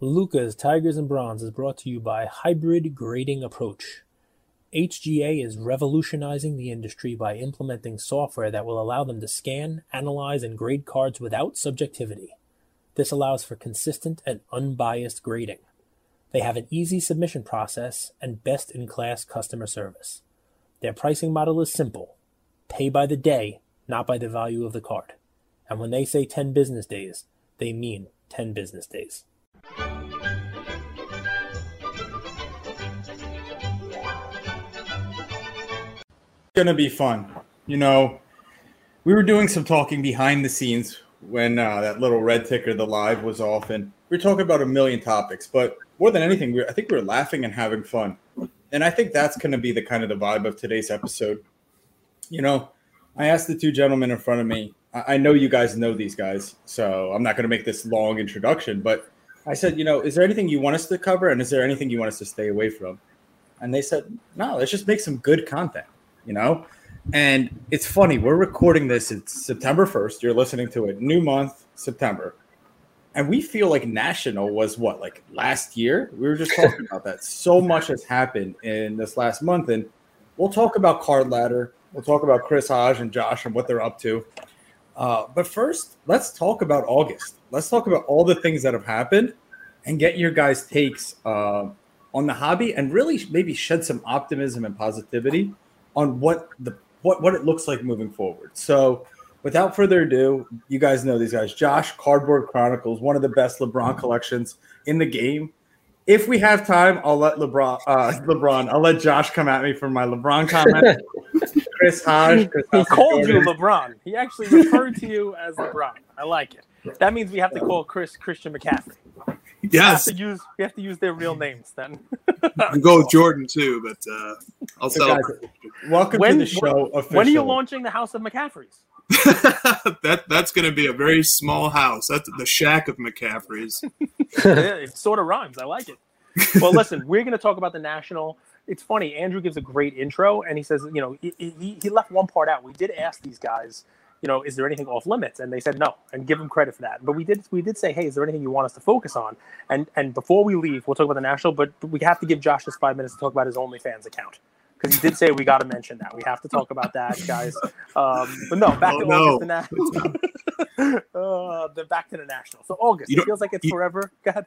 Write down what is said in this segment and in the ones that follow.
Luca's Tigers and Bronze is brought to you by Hybrid Grading Approach. HGA is revolutionizing the industry by implementing software that will allow them to scan, analyze, and grade cards without subjectivity. This allows for consistent and unbiased grading. They have an easy submission process and best in class customer service. Their pricing model is simple pay by the day, not by the value of the card. And when they say 10 business days, they mean 10 business days. Gonna be fun. You know, we were doing some talking behind the scenes when uh, that little red ticker, the live, was off, and we were talking about a million topics. But more than anything, we I think we were laughing and having fun, and I think that's to be the kind of the vibe of today's episode. You know, I asked the two gentlemen in front of me. I, I know you guys know these guys, so I'm not to make this long introduction, but I said, you know, is there anything you want us to cover, and is there anything you want us to stay away from? And they said, no, let's just make some good content you know? And it's funny, we're recording this, it's September 1st. You're listening to it, new month, September. And we feel like National was what, like last year? We were just talking about that. So much has happened in this last month. And we'll talk about Card Ladder. We'll talk about Chris Hodge and Josh and what they're up to. Uh, but first, let's talk about August. Let's talk about all the things that have happened and get your guys' takes uh, on the hobby and really maybe shed some optimism and positivity on what the what what it looks like moving forward. So, without further ado, you guys know these guys. Josh Cardboard Chronicles, one of the best LeBron collections in the game. If we have time, I'll let LeBron. Uh, LeBron. I'll let Josh come at me for my LeBron comment. Chris Hodge. Chris he called Jordan. you LeBron. He actually referred to you as LeBron. I like it. That means we have to call Chris Christian McCaffrey. Yes. We have to use, we have to use their real names then. can go with Jordan too, but uh, I'll so guys, welcome when, to the show. When, when are you launching the House of McCaffreys? that that's going to be a very small house. That's the shack of McCaffrey's. yeah, it sort of rhymes. I like it. Well, listen, we're going to talk about the national. It's funny. Andrew gives a great intro, and he says, you know, he, he, he left one part out. We did ask these guys you know, is there anything off limits? And they said no, and give them credit for that. But we did we did say, hey, is there anything you want us to focus on? And and before we leave, we'll talk about the national, but we have to give Josh just five minutes to talk about his OnlyFans account because he did say we got to mention that. We have to talk about that, guys. Um, but no, back oh, to no. August, the national. uh, the back to the national. So August, it feels like it's you, forever. Go ahead.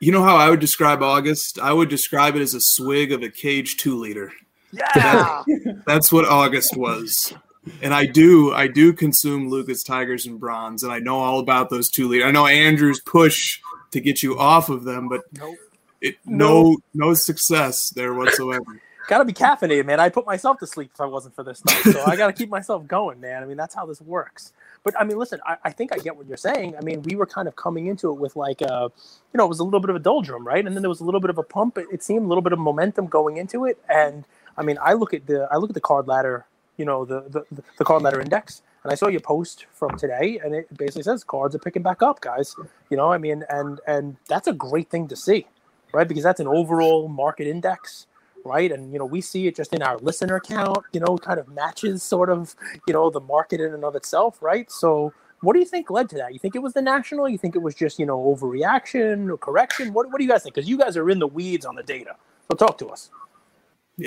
You know how I would describe August? I would describe it as a swig of a cage two liter. Yeah, that, that's what August was and I do I do consume Lucas Tigers and Bronze, and I know all about those two leaders. I know Andrew's push to get you off of them, but nope. it no no success there whatsoever. gotta be caffeinated, man. I put myself to sleep if I wasn't for this stuff, so I gotta keep myself going, man. I mean, that's how this works. But I mean, listen, I, I, think I get what you're saying. I mean, we were kind of coming into it with like, a, uh, you know, it was a little bit of a doldrum, right? And then there was a little bit of a pump. It, it seemed a little bit of momentum going into it, and I mean, I look at the I look at the card ladder you know the, the the card ladder index and i saw your post from today and it basically says cards are picking back up guys you know i mean and and that's a great thing to see right because that's an overall market index right and you know we see it just in our listener count you know kind of matches sort of you know the market in and of itself right so what do you think led to that? You think it was the national? You think it was just you know overreaction or correction? What, what do you guys think? Because you guys are in the weeds on the data. So talk to us.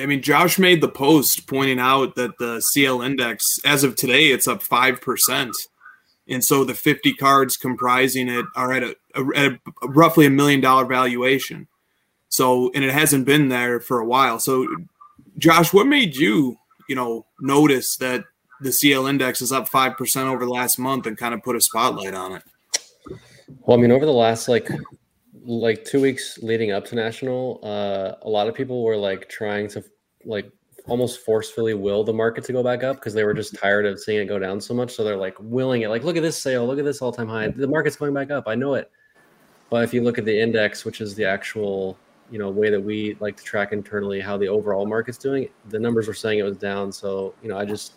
I mean, Josh made the post pointing out that the CL index, as of today, it's up 5%. And so the 50 cards comprising it are at a, a, at a roughly a million dollar valuation. So, and it hasn't been there for a while. So, Josh, what made you, you know, notice that the CL index is up 5% over the last month and kind of put a spotlight on it? Well, I mean, over the last like like two weeks leading up to national, uh, a lot of people were like trying to like almost forcefully will the market to go back up because they were just tired of seeing it go down so much. So they're like willing it, like, look at this sale, look at this all time high. The market's going back up. I know it. But if you look at the index, which is the actual, you know, way that we like to track internally how the overall market's doing, the numbers were saying it was down. So, you know, I just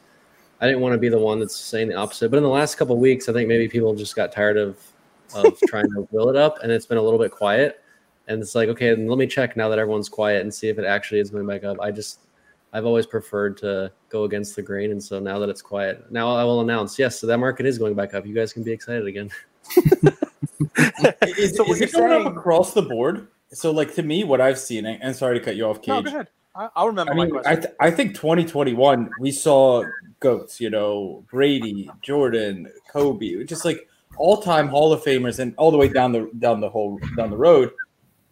I didn't want to be the one that's saying the opposite. But in the last couple weeks, I think maybe people just got tired of of trying to will it up, and it's been a little bit quiet. And it's like, okay, let me check now that everyone's quiet and see if it actually is going back up. I just, I've always preferred to go against the grain, and so now that it's quiet, now I will announce, yes, so that market is going back up. You guys can be excited again. is, So what is you're it going up across the board? So, like to me, what I've seen, and sorry to cut you off, Cage. No, go ahead. I, I'll remember I my mean, question. I, th- I think 2021 we saw goats, you know, Brady, Jordan, Kobe, just like all-time Hall of Famers, and all the way down the down the whole down the road,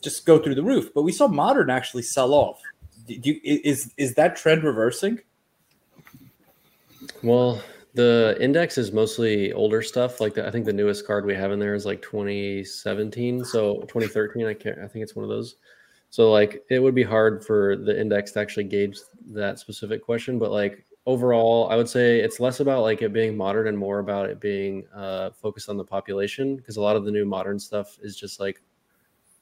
just go through the roof. But we saw modern actually sell off. Do you, is is that trend reversing? Well, the index is mostly older stuff. Like the, I think the newest card we have in there is like 2017, so 2013. I can't. I think it's one of those. So like it would be hard for the index to actually gauge that specific question. But like overall, I would say it's less about like it being modern and more about it being uh, focused on the population because a lot of the new modern stuff is just like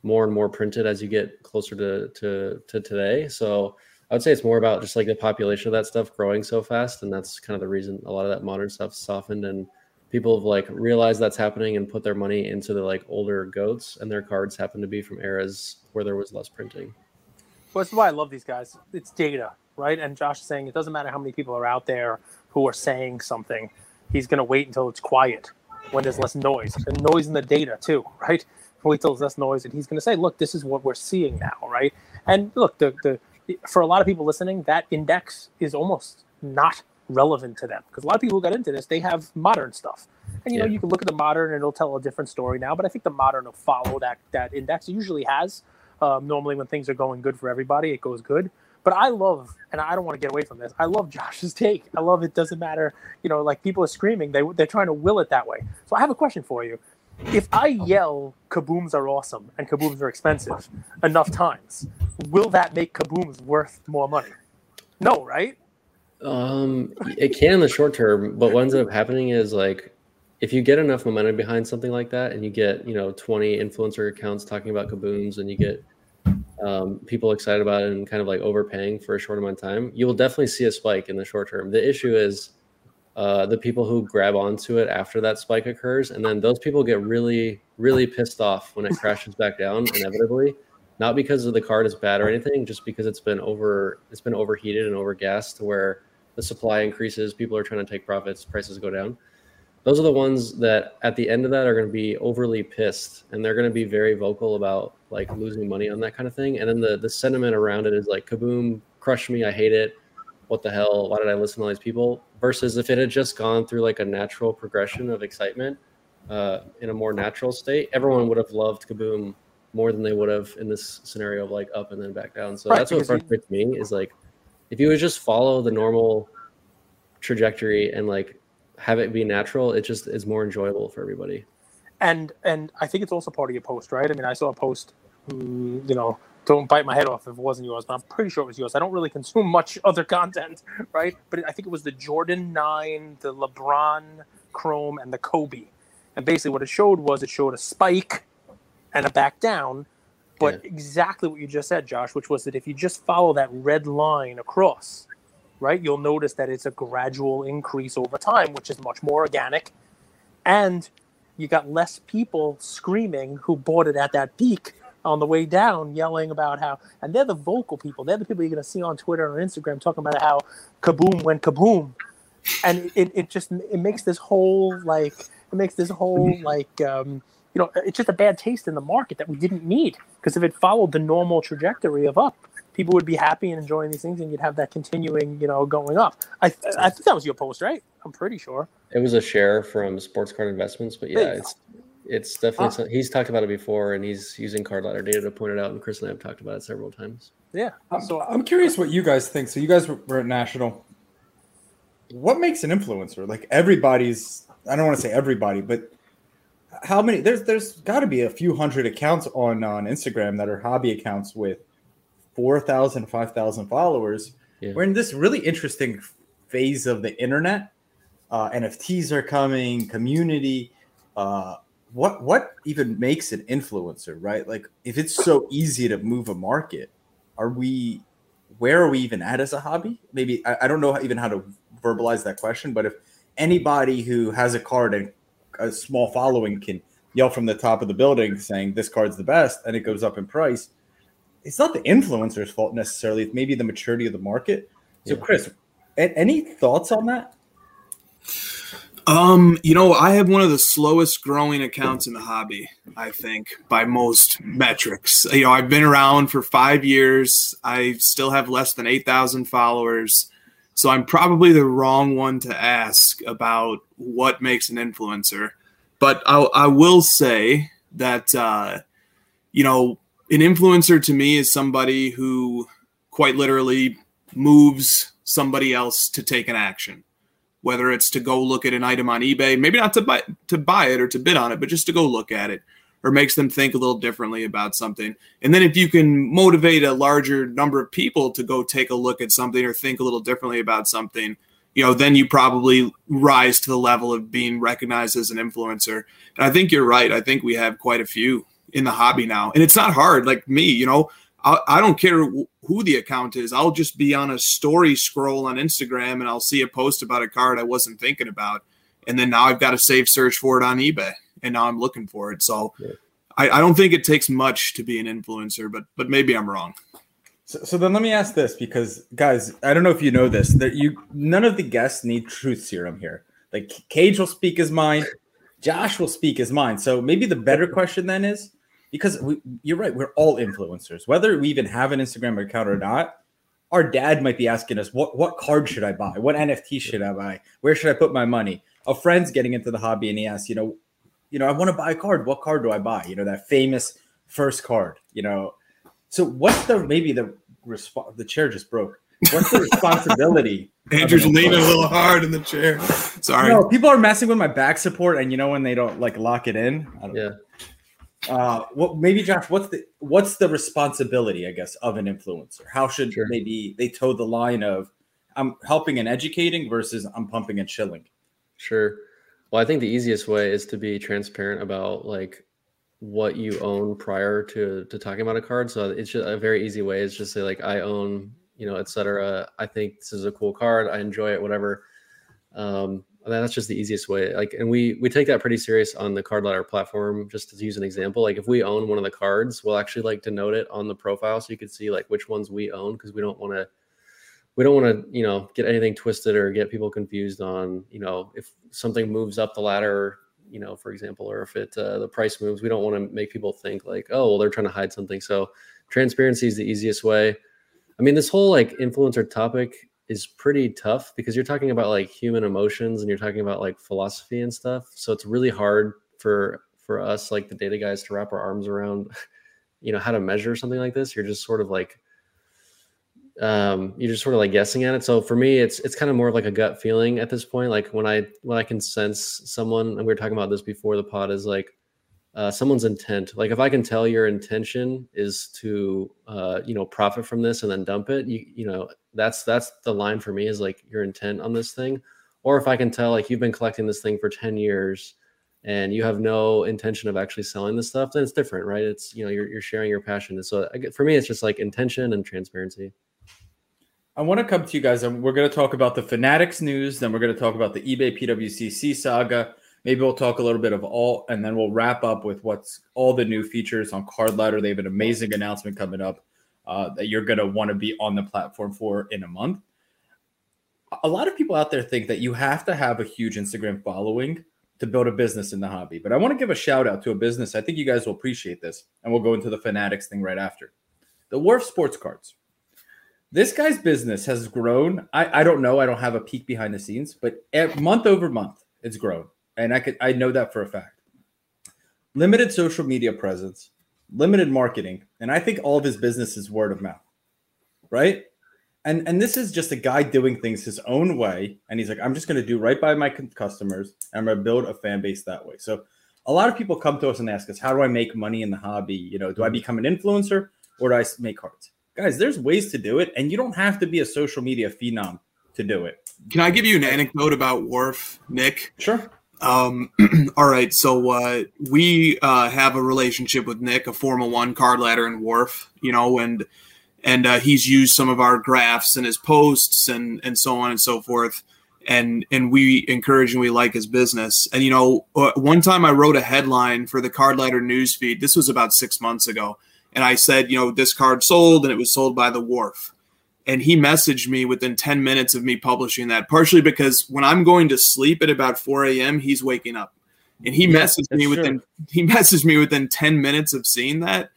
more and more printed as you get closer to to to today. So I would say it's more about just like the population of that stuff growing so fast, and that's kind of the reason a lot of that modern stuff softened and people have like realized that's happening and put their money into the like older goats, and their cards happen to be from eras where there was less printing. Well, this is why I love these guys. It's data, right? And Josh is saying it doesn't matter how many people are out there who are saying something. He's going to wait until it's quiet when there's less noise and noise in the data too, right? Wait till there's less noise, and he's going to say, "Look, this is what we're seeing now, right?" And look, the the for a lot of people listening, that index is almost not relevant to them because a lot of people who got into this, they have modern stuff, and you know you can look at the modern and it'll tell a different story now. But I think the modern will follow that that index. It usually has. Um, normally, when things are going good for everybody, it goes good. But I love, and I don't want to get away from this. I love Josh's take. I love it. Doesn't matter, you know, like people are screaming. They they're trying to will it that way. So I have a question for you. If I yell "kabooms are awesome" and "kabooms are expensive" enough times, will that make kabooms worth more money? No, right? Um, it can in the short term, but what ends up happening is like if you get enough momentum behind something like that, and you get you know 20 influencer accounts talking about kabooms, and you get um, people excited about it and kind of like overpaying for a short amount of time, you will definitely see a spike in the short term. The issue is uh, the people who grab onto it after that spike occurs, and then those people get really, really pissed off when it crashes back down inevitably. Not because of the card is bad or anything, just because it's been over, it's been overheated and overgassed to where the supply increases, people are trying to take profits, prices go down. Those are the ones that at the end of that are going to be overly pissed and they're going to be very vocal about like losing money on that kind of thing. And then the the sentiment around it is like kaboom, crush me, I hate it. What the hell? Why did I listen to all these people? Versus if it had just gone through like a natural progression of excitement uh, in a more natural state, everyone would have loved kaboom more than they would have in this scenario of like up and then back down. So Right, that's what frustrates me is like if you would just follow the normal trajectory and like have it be natural, it just is more enjoyable for everybody. and and I think it's also part of your post, right? I mean, I saw a post, mm, you know, don't bite my head off if it wasn't yours, but I'm pretty sure it was yours. I don't really consume much other content, right? But I think it was the Jordan Nine, the LeBron Chrome, and the Kobe. And basically, what it showed was it showed a spike and a back down, but Yeah. exactly what you just said, Josh, which was that if you just follow that red line across, right, you'll notice that it's a gradual increase over time, which is much more organic, and you got less people screaming who bought it at that peak on the way down, yelling about how, and they're the vocal people. They're the people you're going to see on Twitter or Instagram talking about how kaboom went kaboom, and it, it just it makes this whole like it makes this whole like um, you know it's just a bad taste in the market that we didn't need because if it followed the normal trajectory of up. People would be happy and enjoying these things, and you'd have that continuing, you know, going up. I, I think that was your post, right? I'm pretty sure. It was a share from Sports Card Investments, but yeah, it's it's definitely Ah. some- he's talked about it before, and he's using card ladder data to point it out. And Chris and I have talked about it several times. Yeah. I'm, So I'm curious what you guys think. So you guys were, were at national. What makes an influencer? Like everybody's. I don't want to say everybody, but how many? There's there's got to be a few hundred accounts on on Instagram that are hobby accounts with 4,000, 5,000 followers. Yeah. We're in this really interesting phase of the internet. Uh, NFTs are coming, community. Uh, what what even makes an influencer, right? Like if it's so easy to move a market, are we where are we even at as a hobby? Maybe I, I don't know even how to verbalize that question, but if anybody who has a card and a small following can yell from the top of the building saying this card's the best and it goes up in price, it's not the influencer's fault necessarily. It's maybe the maturity of the market. So, Yeah. Chris, any thoughts on that? Um, you know, I have one of the slowest growing accounts in the hobby, I think, by most metrics. You know, I've been around for five years. I still have less than 8,000 followers. So I'm probably the wrong one to ask about what makes an influencer. But I, I will say that, uh, you know, an influencer to me is somebody who quite literally moves somebody else to take an action whether it's to go look at an item on eBay, maybe not to buy to buy it or to bid on it, but just to go look at it or makes them think a little differently about something. And then if you can motivate a larger number of people to go take a look at something or think a little differently about something, you know, then you probably rise to the level of being recognized as an influencer. And I think you're right. I think we have quite a few in the hobby now. And it's not hard like me, you know, I, I don't care who the account is. I'll just be on a story scroll on Instagram and I'll see a post about a card I wasn't thinking about. And then now I've got to save search for it on eBay and now I'm looking for it. So yeah. I, I, don't think it takes much to be an influencer, but but maybe I'm wrong. So, so then let me ask this because guys, I don't know if you know this that you none of the guests need truth serum here. Like Cage will speak his mind, Josh will speak his mind. So maybe the better question then is because we, you're right, we're all influencers, whether we even have an Instagram account or not. Our dad might be asking us, "What what card should I buy? What NFT should I buy? Where should I put my money?" A friend's getting into the hobby and he asks, "You know, you know, I want to buy a card. What card do I buy? You know, that famous first card. You know, so what's the maybe the response? The chair just broke. What's the responsibility? Andrew's leaning a little hard in the chair. Sorry. No, people are messing with my back support, and you know when they don't like lock it in. yeah. Uh, what maybe Josh? What's the what's the responsibility? I guess of an influencer. How should sure. maybe they toe the line of I'm helping and educating versus I'm pumping and chilling? Sure. Well, I think the easiest way is to be transparent about like what you own prior to to talking about a card. So it's just a very easy way is just say like I own, you know, etc. I think this is a cool card. I enjoy it, whatever. Um, that's just the easiest way. Like, and we we take that pretty serious on the card ladder platform. Just to use an example, like if we own one of the cards, we'll actually like denote it on the profile so you can see like which ones we own because we don't want to we don't want to you know get anything twisted or get people confused on you know if something moves up the ladder you know for example or if it uh, the price moves we don't want to make people think like oh well they're trying to hide something so transparency is the easiest way i mean this whole like influencer topic is pretty tough because you're talking about like human emotions and you're talking about like philosophy and stuff so it's really hard for for us like the data guys to wrap our arms around you know how to measure something like this you're just sort of like um, you're just sort of like guessing at it. So for me, it's it's kind of more of like a gut feeling at this point. Like when I when I can sense someone, and we were talking about this before the pod, is like uh, someone's intent. Like if I can tell your intention is to uh, you know profit from this and then dump it, you you know that's that's the line for me is like your intent on this thing. Or if I can tell like you've been collecting this thing for ten years and you have no intention of actually selling this stuff, then it's different, right? It's you know you're you're sharing your passion. And so for me, it's just like intention and transparency. I want to come to you guys, and we're going to talk about the Fanatics news. Then we're going to talk about the eBay PWCC saga. Maybe we'll talk a little bit of all, and then we'll wrap up with what's all the new features on Card Ladder. They have an amazing announcement coming up uh, that you're going to want to be on the platform for in a month. A lot of people out there think that you have to have a huge Instagram following to build a business in the hobby. But I want to give a shout out to a business. I think you guys will appreciate this, and we'll go into the Fanatics thing right after. The Wharf Sports Cards this guy's business has grown. I, I don't know. I don't have a peek behind the scenes, but month over month, it's grown. And I could I know that for a fact. Limited social media presence, limited marketing, and I think all of his business is word of mouth. Right? And and this is just a guy doing things his own way. And he's like, I'm just gonna do right by my customers. And I'm gonna build a fan base that way. So a lot of people come to us and ask us, how do I make money in the hobby? You know, do I mm-hmm. become an influencer or do I make cards? guys, there's ways to do it, and you don't have to be a social media phenom to do it. Can I give you an anecdote about Wharf, Nick? Sure. Um, all right, so uh, we uh, have a relationship with Nick, a Formula One card ladder and Wharf, you know, and and uh, he's used some of our graphs and his posts and and so on and so forth, and and we encourage and we like his business. And you know, uh, one time I wrote a headline for the card ladder newsfeed. This was about six months ago and I said, you know, this card sold and it was sold by the wharf. And he messaged me within 10 minutes of me publishing that partially because when i'm going to sleep at about 4 a.m he's waking up. And he Yeah, messaged me within he messaged me within 10 minutes of seeing that.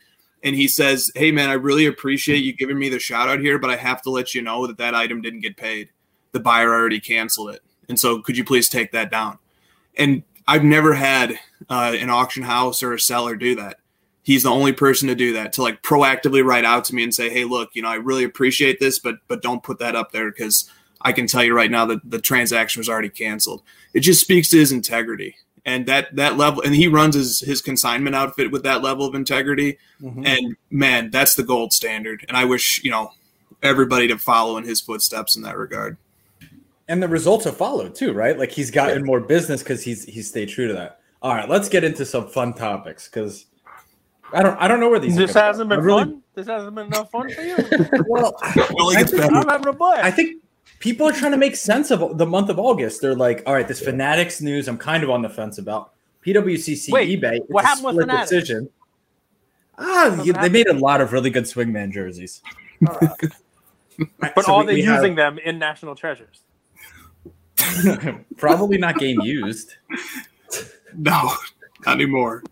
And he says hey man i really appreciate you giving me the shout out here but i have to let you know that that item didn't get paid. The buyer already canceled it. And so could you please take that down? And i've never had uh, an auction house or a seller do that he's the only person to do that to like proactively write out to me and say hey look you know i really appreciate this but but don't put that up there because i can tell you right now that the transaction was already canceled it just speaks to his integrity and that that level and he runs his his consignment outfit with that level of integrity Mhm. and man that's the gold standard and i wish you know everybody to follow in his footsteps in that regard and the results have followed too, right? Like he's gotten more business because he's he's stayed true to that. All right, let's get into some fun topics because I don't I don't know where these. are This hasn't go. been I really- fun. This hasn't been enough fun for you. Well, well it I think- better I'm having a blast. I think people are trying to make sense of the month of August. They're like, all right, this Fanatics news, I'm kind of on the fence about. PWCC Wait, eBay. It's what a happened with split Fanatics? decision. Ah, you- they made a lot of really good swingman jerseys. but So are we- they we have- using them in National Treasures? Probably not game used. no not anymore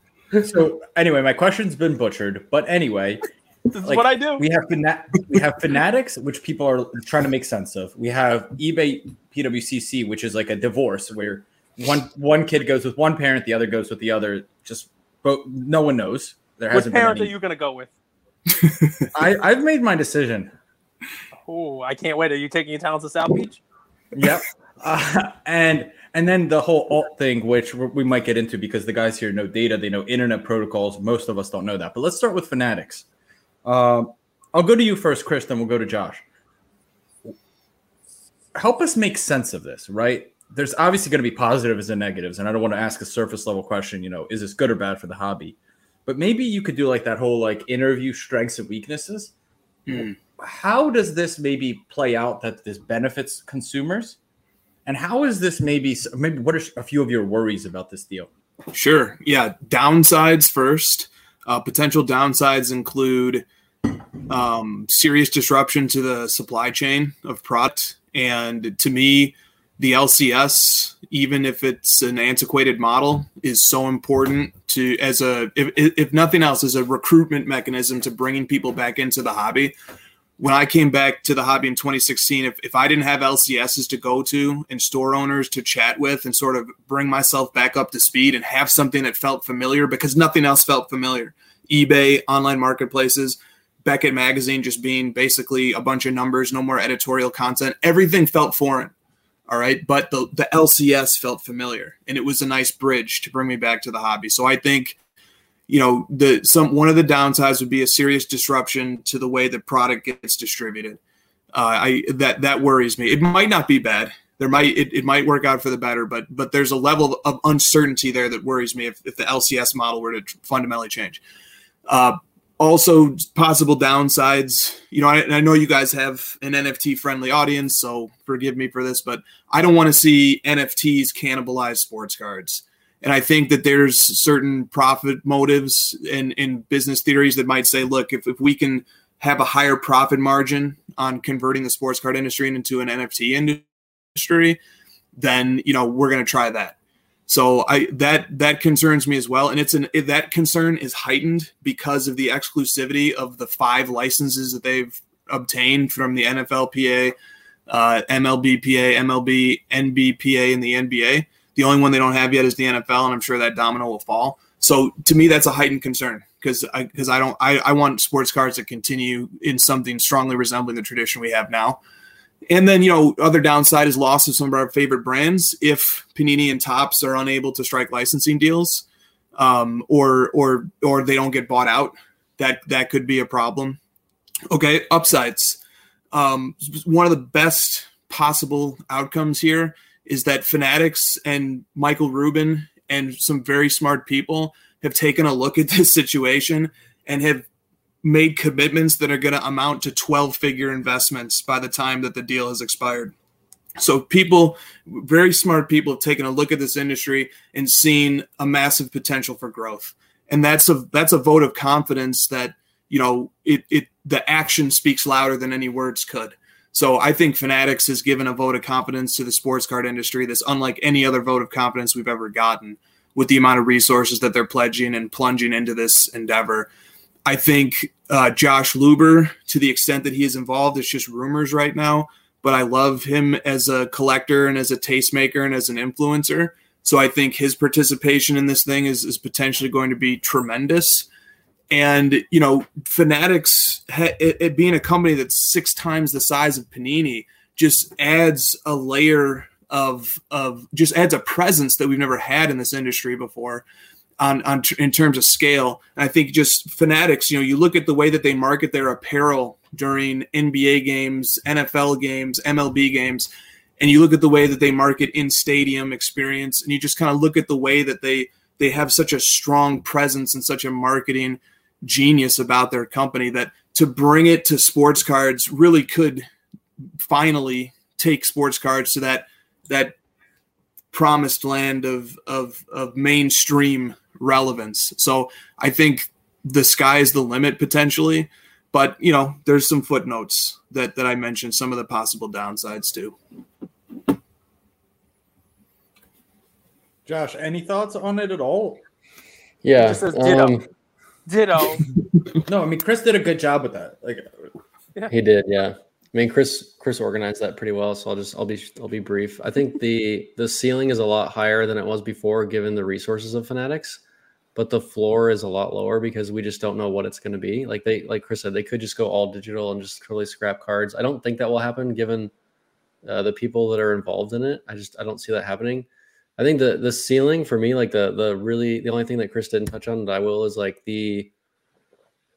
So anyway, my question's been butchered. But anyway, This is Like, what I do. we have fana- we have fanatics, which people are trying to make sense of. We have eBay PWCC, which is like a divorce where one one kid goes with one parent, the other goes with the other. Just but no one knows. There Which hasn't been parent are any. you going to go with? I, I've made my decision. Oh, I can't wait. Are you taking your talents to South Beach? Yep. Uh, and and then the whole alt thing, which we might get into because the guys here know data, they know internet protocols. Most of us don't know that. But let's start with fanatics. Um, I'll go to you first, Chris. Then we'll go to Josh. Help us make sense of this, right? There's obviously going to be positives and negatives, and I don't want to ask a surface level question. You know, is this good or bad for the hobby? But maybe you could do like that whole like interview strengths and weaknesses. Hmm. How does this maybe play out that this benefits consumers? And how is this maybe maybe what are a few of your worries about this deal? Sure. Yeah. Downsides first. Uh, potential downsides include um, serious disruption to the supply chain of product. And to me, the LCS, even if it's an antiquated model, is so important to as a if, if nothing else as a recruitment mechanism to bringing people back into the hobby. When I came back to the hobby in 2016, if, if I didn't have LCSs to go to and store owners to chat with and sort of bring myself back up to speed and have something that felt familiar because nothing else felt familiar. eBay, online marketplaces, Beckett magazine just being basically a bunch of numbers, no more editorial content. Everything felt foreign. All right. But the, the LCS felt familiar and it was a nice bridge to bring me back to the hobby. So I think, you know, the some one of the downsides would be a serious disruption to the way the product gets distributed. Uh, I that that worries me. It might not be bad. There might it, it might work out for the better, but but there's a level of uncertainty there that worries me if, if the LCS model were to fundamentally change. Uh, also, possible downsides. You know, I, I know you guys have an NFT friendly audience, so forgive me for this, but I don't want to see NFTs cannibalize sports cards. And I think that there's certain profit motives and in, in business theories that might say, look, if, if we can have a higher profit margin on converting the sports card industry into an NFT industry, then you know we're going to try that. So I that that concerns me as well, and it's an it, that concern is heightened because of the exclusivity of the five licenses that they've obtained from the NFLPA, uh, MLBPA, MLB, NBPA, and the NBA. The only one they don't have yet is the NFL, and I'm sure that domino will fall. So to me, that's a heightened concern because I because I don't I, I want sports cards to continue in something strongly resembling the tradition we have now. And then, you know, other downside is loss of some of our favorite brands. If Panini and Topps are unable to strike licensing deals, um, or or or they don't get bought out, that that could be a problem. Okay, upsides. Um, one of the best possible outcomes here is that Fanatics and Michael Rubin and some very smart people have taken a look at this situation and have made commitments that are going to amount to 12 figure investments by the time that the deal has expired. So people, very smart people have taken a look at this industry and seen a massive potential for growth. And that's a that's a vote of confidence that, you know, it it the action speaks louder than any words could. So I think Fanatics has given a vote of confidence to the sports card industry that's unlike any other vote of confidence we've ever gotten with the amount of resources that they're pledging and plunging into this endeavor. I think uh, Josh Luber, to the extent that he is involved, it's just rumors right now. But I love him as a collector and as a tastemaker and as an influencer. So I think his participation in this thing is, is potentially going to be tremendous. And, you know, Fanatics, it, it being a company that's six times the size of Panini, just adds a layer of, of just adds a presence that we've never had in this industry before on, on in terms of scale. And I think just Fanatics, you know, you look at the way that they market their apparel during NBA games, NFL games, MLB games, and you look at the way that they market in stadium experience, and you just kind of look at the way that they they have such a strong presence and such a marketing genius about their company that to bring it to sports cards really could finally take sports cards to that that promised land of of of mainstream relevance. So I think the sky is the limit potentially, but you know, there's some footnotes that that I mentioned some of the possible downsides too. Josh, any thoughts on it at all? Yeah. ditto. Um, ditto. no, I mean Chris did a good job with that. Like yeah. he did, yeah. I mean, Chris Chris organized that pretty well, so I'll just I'll be I'll be brief. I think the the ceiling is a lot higher than it was before, given the resources of Fanatics, but the floor is a lot lower because we just don't know what it's going to be. Like they like Chris said, they could just go all digital and just totally scrap cards. I don't think that will happen given uh, the people that are involved in it. I just I don't see that happening. I think the the ceiling for me, like the the really the only thing that Chris didn't touch on that I will is like the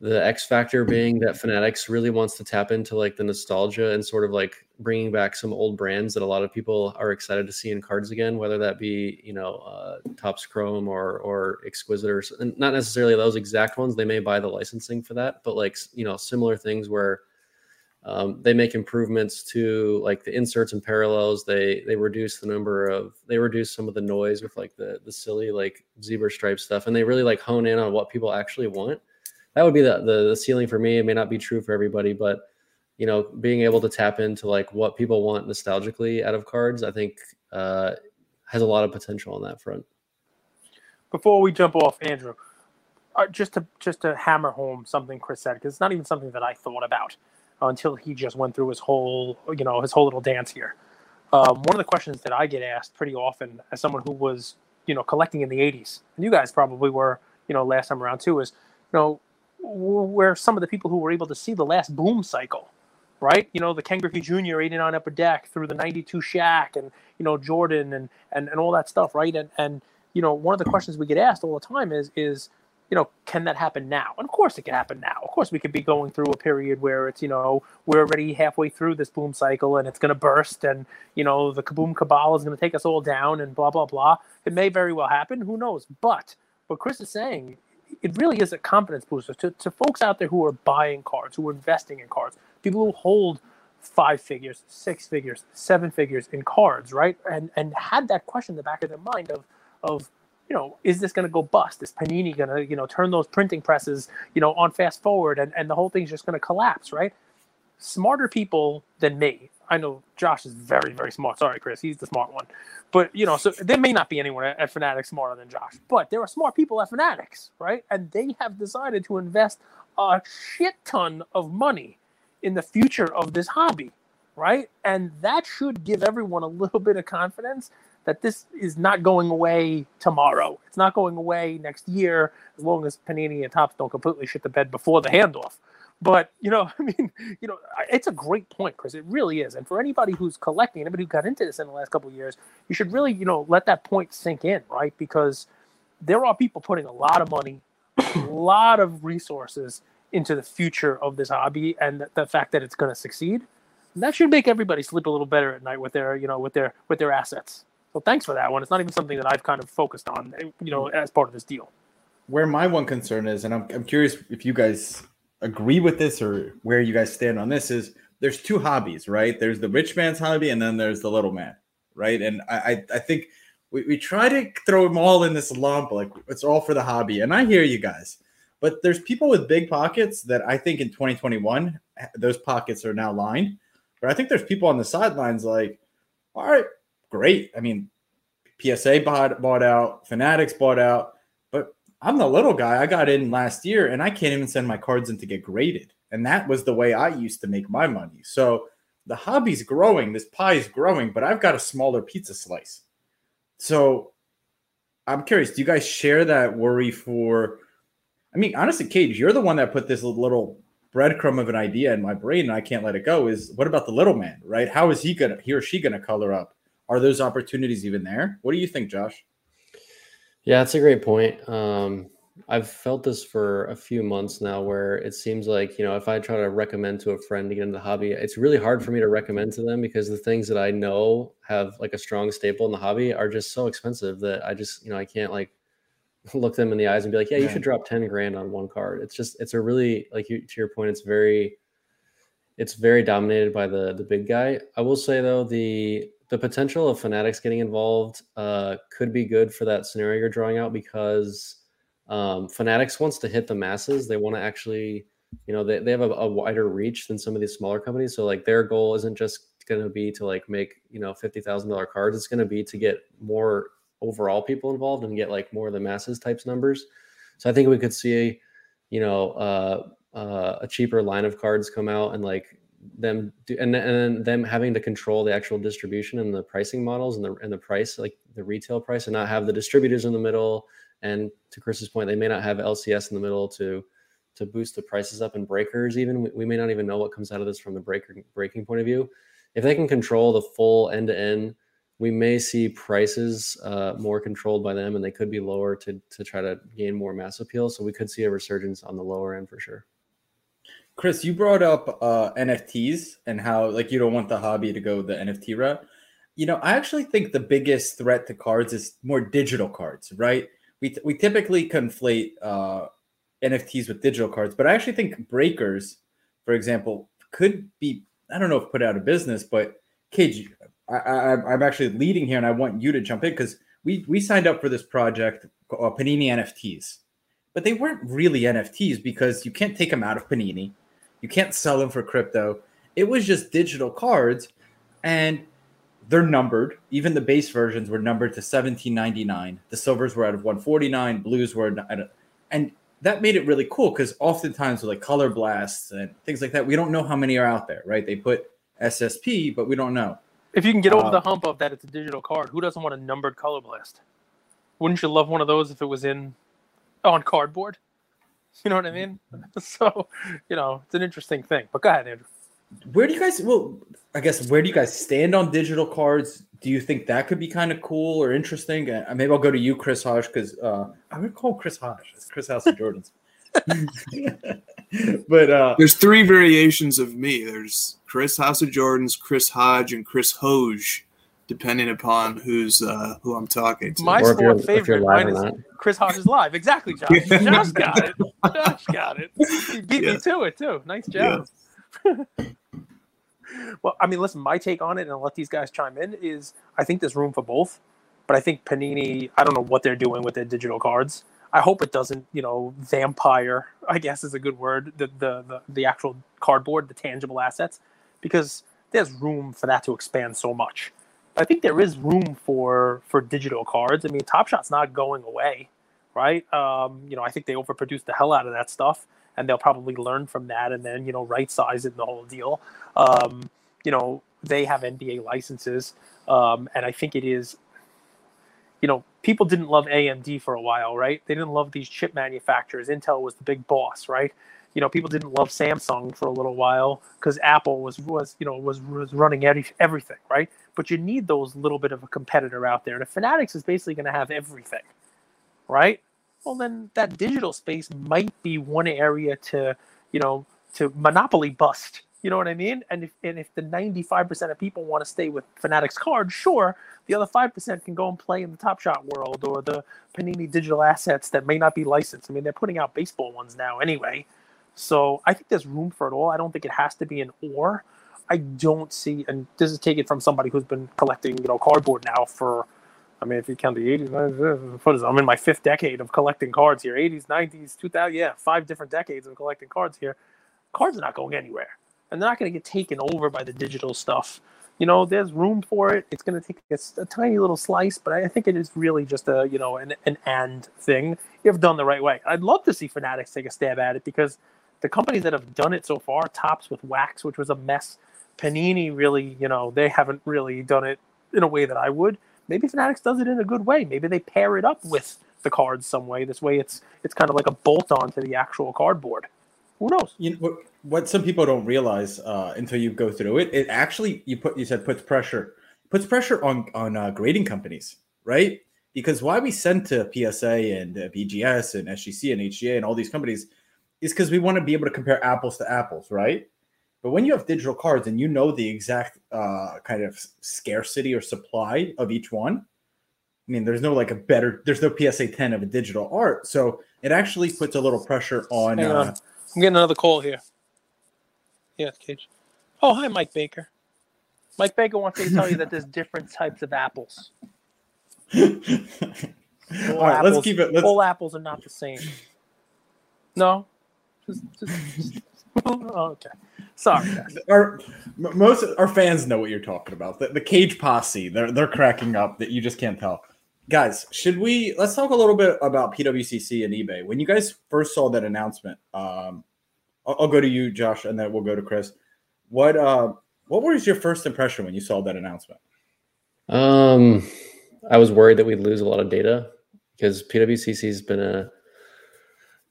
the X factor being that Fanatics really wants to tap into like the nostalgia and sort of like bringing back some old brands that a lot of people are excited to see in cards again, whether that be you know uh, Topps Chrome or or Exquisite or and not necessarily those exact ones. They may buy the licensing for that, but like you know similar things where um, they make improvements to like the inserts and parallels. They they reduce the number of they reduce some of the noise with like the the silly like zebra stripe stuff, and they really like hone in on what people actually want that would be the, the, the ceiling for me. It may not be true for everybody, but you know, being able to tap into like what people want nostalgically out of cards, I think uh, has a lot of potential on that front. Before we jump off, Andrew, uh, just to just to hammer home something Chris said, because it's not even something that I thought about until he just went through his whole, you know, his whole little dance here. Um, one of the questions that I get asked pretty often as someone who was, you know, collecting in the '80s, and you guys probably were, you know, last time around too, is, you know, where some of the people who were able to see the last boom cycle, right? You know, the Ken Griffey Jr. 89 Upper Deck through the 92 Shaq and, you know, Jordan and, and, and all that stuff, right? And, and, you know, one of the questions we get asked all the time is, is, you know, can that happen now? And of course it can happen now. Of course we could be going through a period where it's, you know, we're already halfway through this boom cycle and it's going to burst and, you know, the kaboom cabal is going to take us all down and blah, blah, blah. It may very well happen. Who knows? But what Chris is saying it really is a confidence booster to, to folks out there who are buying cards, who are investing in cards, people who hold five figures, six figures, seven figures in cards, right? And and had that question in the back of their mind of of you know, is this going to go bust? Is Panini going to you know turn those printing presses you know on fast forward and and the whole thing's just going to collapse, right? Smarter people than me I know Josh is very, very smart. Sorry, Chris, he's the smart one. But you know, so there may not be anyone at Fanatics smarter than Josh, but there are smart people at Fanatics, right? And they have decided to invest a shit ton of money in the future of this hobby, right? And that should give everyone a little bit of confidence that this is not going away tomorrow. It's not going away next year, as long as Panini and Topps don't completely shit the bed before the handoff. But you know, I mean, you know, it's a great point, Chris. It really is. And for anybody who's collecting, anybody who got into this in the last couple of years, you should really, you know, let that point sink in, right? Because there are people putting a lot of money, a lot of resources into the future of this hobby, and the, fact that it's going to succeed. that should make everybody sleep a little better at night with their, you know, with their with their assets. So thanks for that one. It's not even something that I've kind of focused on, eh, you know, as part of this deal. Where my one concern is, and I'm, I'm curious if you guys agree with this or where you guys stand on this is there's two hobbies, right? There's the rich man's hobby and then there's the little man, right? And I, I, I think we, we try to throw them all in this lump, like it's all for the hobby. And I hear you guys, but there's people with big pockets that I think in 2021, eh, those pockets are now lined. But I think there's people on the sidelines like, all right, great. I mean, PSA bought bought out, Fanatics bought out, but I'm the little guy. I got in last year and I can't even send my cards in to get graded. And that was the way I used to make my money. So the hobby's growing, this pie is growing, but I've got a smaller pizza slice. So I'm curious, do you guys share that worry for I mean, honestly, Cage, you're the one that put this little breadcrumb of an idea in my brain and I can't let it go. Is what about the little man, right? How is he gonna he or she gonna color up? Are those opportunities even there? What do you think, Josh? Yeah, that's a great point. Um, I've felt this for a few months now where it seems like, you know, if I try to recommend to a friend to get into the hobby, it's really hard for me to recommend to them because the things that I know have like a strong staple in the hobby are just so expensive that I just, you know, I can't like look them in the eyes and be like, yeah, you should drop 10 grand on one card. It's just, it's a really, like you, to your point, it's very, it's very dominated by the, the big guy. I will say though, the, the potential of fanatics getting involved uh, could be good for that scenario you're drawing out because um, fanatics wants to hit the masses. They want to actually, you know, they, they have a, a wider reach than some of these smaller companies. So like their goal isn't just going to be to like make, you know, $50,000 cards. It's going to be to get more overall people involved and get like more of the masses types numbers. So I think we could see, you know, uh, uh, a cheaper line of cards come out and like them do, and and them having to control the actual distribution and the pricing models and the and the price like the retail price and not have the distributors in the middle. And to Chris's point, they may not have LCS in the middle to to boost the prices up and breakers. Even we, we may not even know what comes out of this from the breaker breaking point of view. If they can control the full end to end we may see prices uh, more controlled by them and they could be lower to, to try to gain more mass appeal. So we could see a resurgence on the lower end for sure. Chris, you brought up uh, NFTs and how like you don't want the hobby to go the NFT route. You know, I actually think the biggest threat to cards is more digital cards, right? We, we typically conflate uh, NFTs with digital cards, but I actually think breakers, for example, could be I don't know if put out of business, but Cage, I, am actually leading here, and I want you to jump in because we we signed up for this project, uh, Panini NFTs, but they weren't really NFTs because you can't take them out of Panini, you can't sell them for crypto. It was just digital cards, and they're numbered. Even the base versions were numbered to 1799. The silvers were out of 149. Blues were and that made it really cool because oftentimes with like color blasts and things like that, we don't know how many are out there, right? They put SSP, but we don't know. If you can get over uh, the hump of that, it's a digital card. Who doesn't want a numbered color blast? Wouldn't you love one of those if it was in on cardboard? You know what I mean? So, you know, it's an interesting thing. But go ahead, Andrew. Where do you guys? Well, I guess where do you guys stand on digital cards? Do you think that could be kind of cool or interesting? Uh, maybe I'll go to you, Chris Hodge, because uh, I would call Chris Hodge. It's Chris House of Jordans. but uh, there's three variations of me. There's Chris House of Jordans, Chris Hodge, and Chris Hoge, depending upon who's uh, who I'm talking to. My sport favorite mine is Chris Hodge is live. Exactly, Josh. Josh got it. Josh got it. He beat yeah. me to it too. Nice job. Yeah. well, I mean, listen, my take on it, and I'll let these guys chime in, is I think there's room for both. But I think Panini, I don't know what they're doing with their digital cards. I hope it doesn't, you know, vampire. I guess is a good word. The the the, the actual cardboard, the tangible assets, because there's room for that to expand so much. I think there is room for for digital cards. I mean, Top Shot's not going away, right? Um, you know, I think they overproduce the hell out of that stuff, and they'll probably learn from that, and then you know, right size it in the whole deal. Um, you know, they have NBA licenses, um, and I think it is you know, people didn't love AMD for a while, right? They didn't love these chip manufacturers. Intel was the big boss, right? You know, people didn't love Samsung for a little while because Apple was was you know was was running every, everything, right? But you need those little bit of a competitor out there, and if Fanatics is basically going to have everything, right? Well, then that digital space might be one area to you know to monopoly bust you know what I mean? And if and if the 95% of people want to stay with Fanatics cards, sure, the other 5% can go and play in the Top Shot world or the Panini digital assets that may not be licensed. I mean, they're putting out baseball ones now anyway. So I think there's room for it all. I don't think it has to be an or. I don't see, and this is taken from somebody who's been collecting, you know, cardboard now for, I mean, if you count the 80s, uh, uh, what is it? I'm in my fifth decade of collecting cards here 80s, 90s, 2000, yeah, five different decades of collecting cards here. Cards are not going anywhere and they're not going to get taken over by the digital stuff. You know, there's room for it. It's going to take a, a, tiny little slice, but I think it is really just a you know an an and thing if done the right way. I'd love to see Fanatics take a stab at it because the companies that have done it so far, Topps with Wax, which was a mess, Panini really, you know, they haven't really done it in a way that I would. Maybe Fanatics does it in a good way. Maybe they pair it up with the cards some way. This way, it's it's kind of like a bolt on to the actual cardboard. Who knows? You know, what, what some people don't realize uh, until you go through it, it actually you put you said puts pressure puts pressure on on uh, grading companies, right? Because why we send to PSA and uh, BGS and SGC and HGA and all these companies is because we want to be able to compare apples to apples, right? But when you have digital cards and you know the exact uh, kind of scarcity or supply of each one, I mean, there's no like a better, there's no PSA 10 of a digital art. So it actually puts a little pressure on. Hang on. Uh, I'm getting another call here. Yeah, Cage. Oh, hi, Mike Baker. Mike Baker wants me to tell you that there's different types of apples. All right, apples, let's keep it. Let's, all apples are not the same. No, just, just, oh, okay. Sorry, our m- most our fans know what you're talking about. The, the cage posse, they're they're cracking up that you just can't tell. Guys, should we let's talk a little bit about PWCC and eBay. When you guys first saw that announcement, um, I'll, I'll go to you, Josh, and then we'll go to Chris. What uh, what was your first impression when you saw that announcement? Um, I was worried that we'd lose a lot of data because PWCC has been a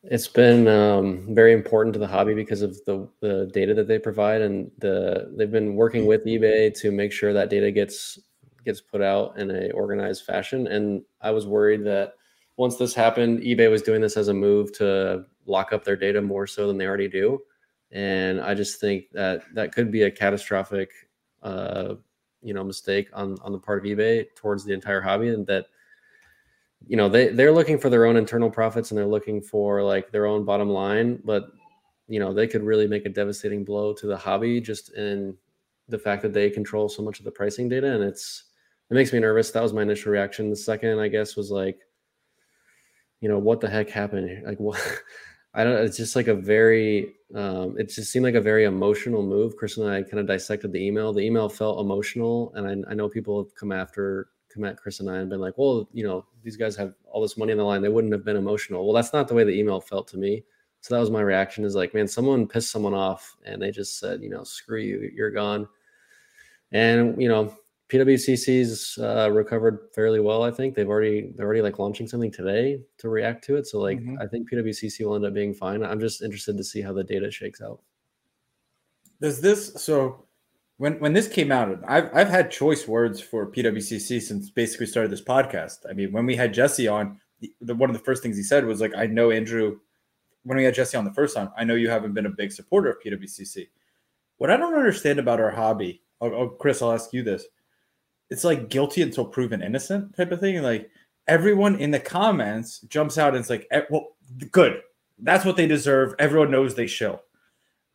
it's been um, very important to the hobby because of the, the data that they provide, and the they've been working with eBay to make sure that data gets gets put out in a organized fashion. And I was worried that once this happened, eBay was doing this as a move to lock up their data more so than they already do. And I just think that that could be a catastrophic, uh, you know, mistake on on the part of eBay towards the entire hobby, and that you know they they're looking for their own internal profits and they're looking for like their own bottom line but you know they could really make a devastating blow to the hobby just in the fact that they control so much of the pricing data and it's it makes me nervous. That was my initial reaction. The second i guess was like you know what the heck happened like what i don't it's just like a very um it just seemed like a very emotional move. Chris and i kind of dissected the email. The email felt emotional and i, I know people have come after come at Chris and I and been like, well, you know, these guys have all this money on the line. They wouldn't have been emotional. Well, that's not the way the email felt to me. So that was my reaction is like, man, someone pissed someone off and they just said, you know, screw you, you're gone. And, you know, PWCC's uh, recovered fairly well. I think they've already, they're already like launching something today to react to it. So like, mm-hmm. I think PWCC will end up being fine. I'm just interested to see how the data shakes out. Does this, so when when this came out, I've I've had choice words for PWCC since basically started this podcast. I mean, when we had Jesse on, the, the, one of the first things he said was like, "I know Andrew." When we had Jesse on the first time, I know you haven't been a big supporter of PWCC. What I don't understand about our hobby, oh, Chris, I'll ask you this: it's like guilty until proven innocent type of thing. Like everyone in the comments jumps out and it's like, eh, "Well, good, that's what they deserve." Everyone knows they show.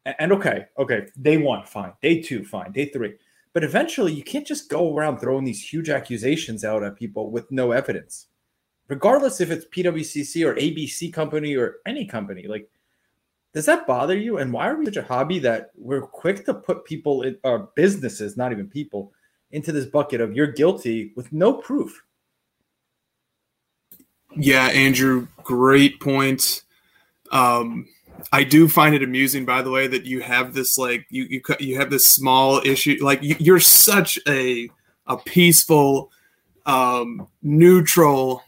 And okay, okay, day one, fine. Day two, fine. Day three. But eventually, you can't just go around throwing these huge accusations out at people with no evidence, regardless if it's PWCC or ABC company or any company. Like, does that bother you? And why are we such a hobby that we're quick to put people in our businesses, not even people, into this bucket of you're guilty with no proof? Yeah, Andrew, great point. Um, I do find it amusing, by the way, that you have this like you you you have this small issue. Like you, are such a a peaceful, um, neutral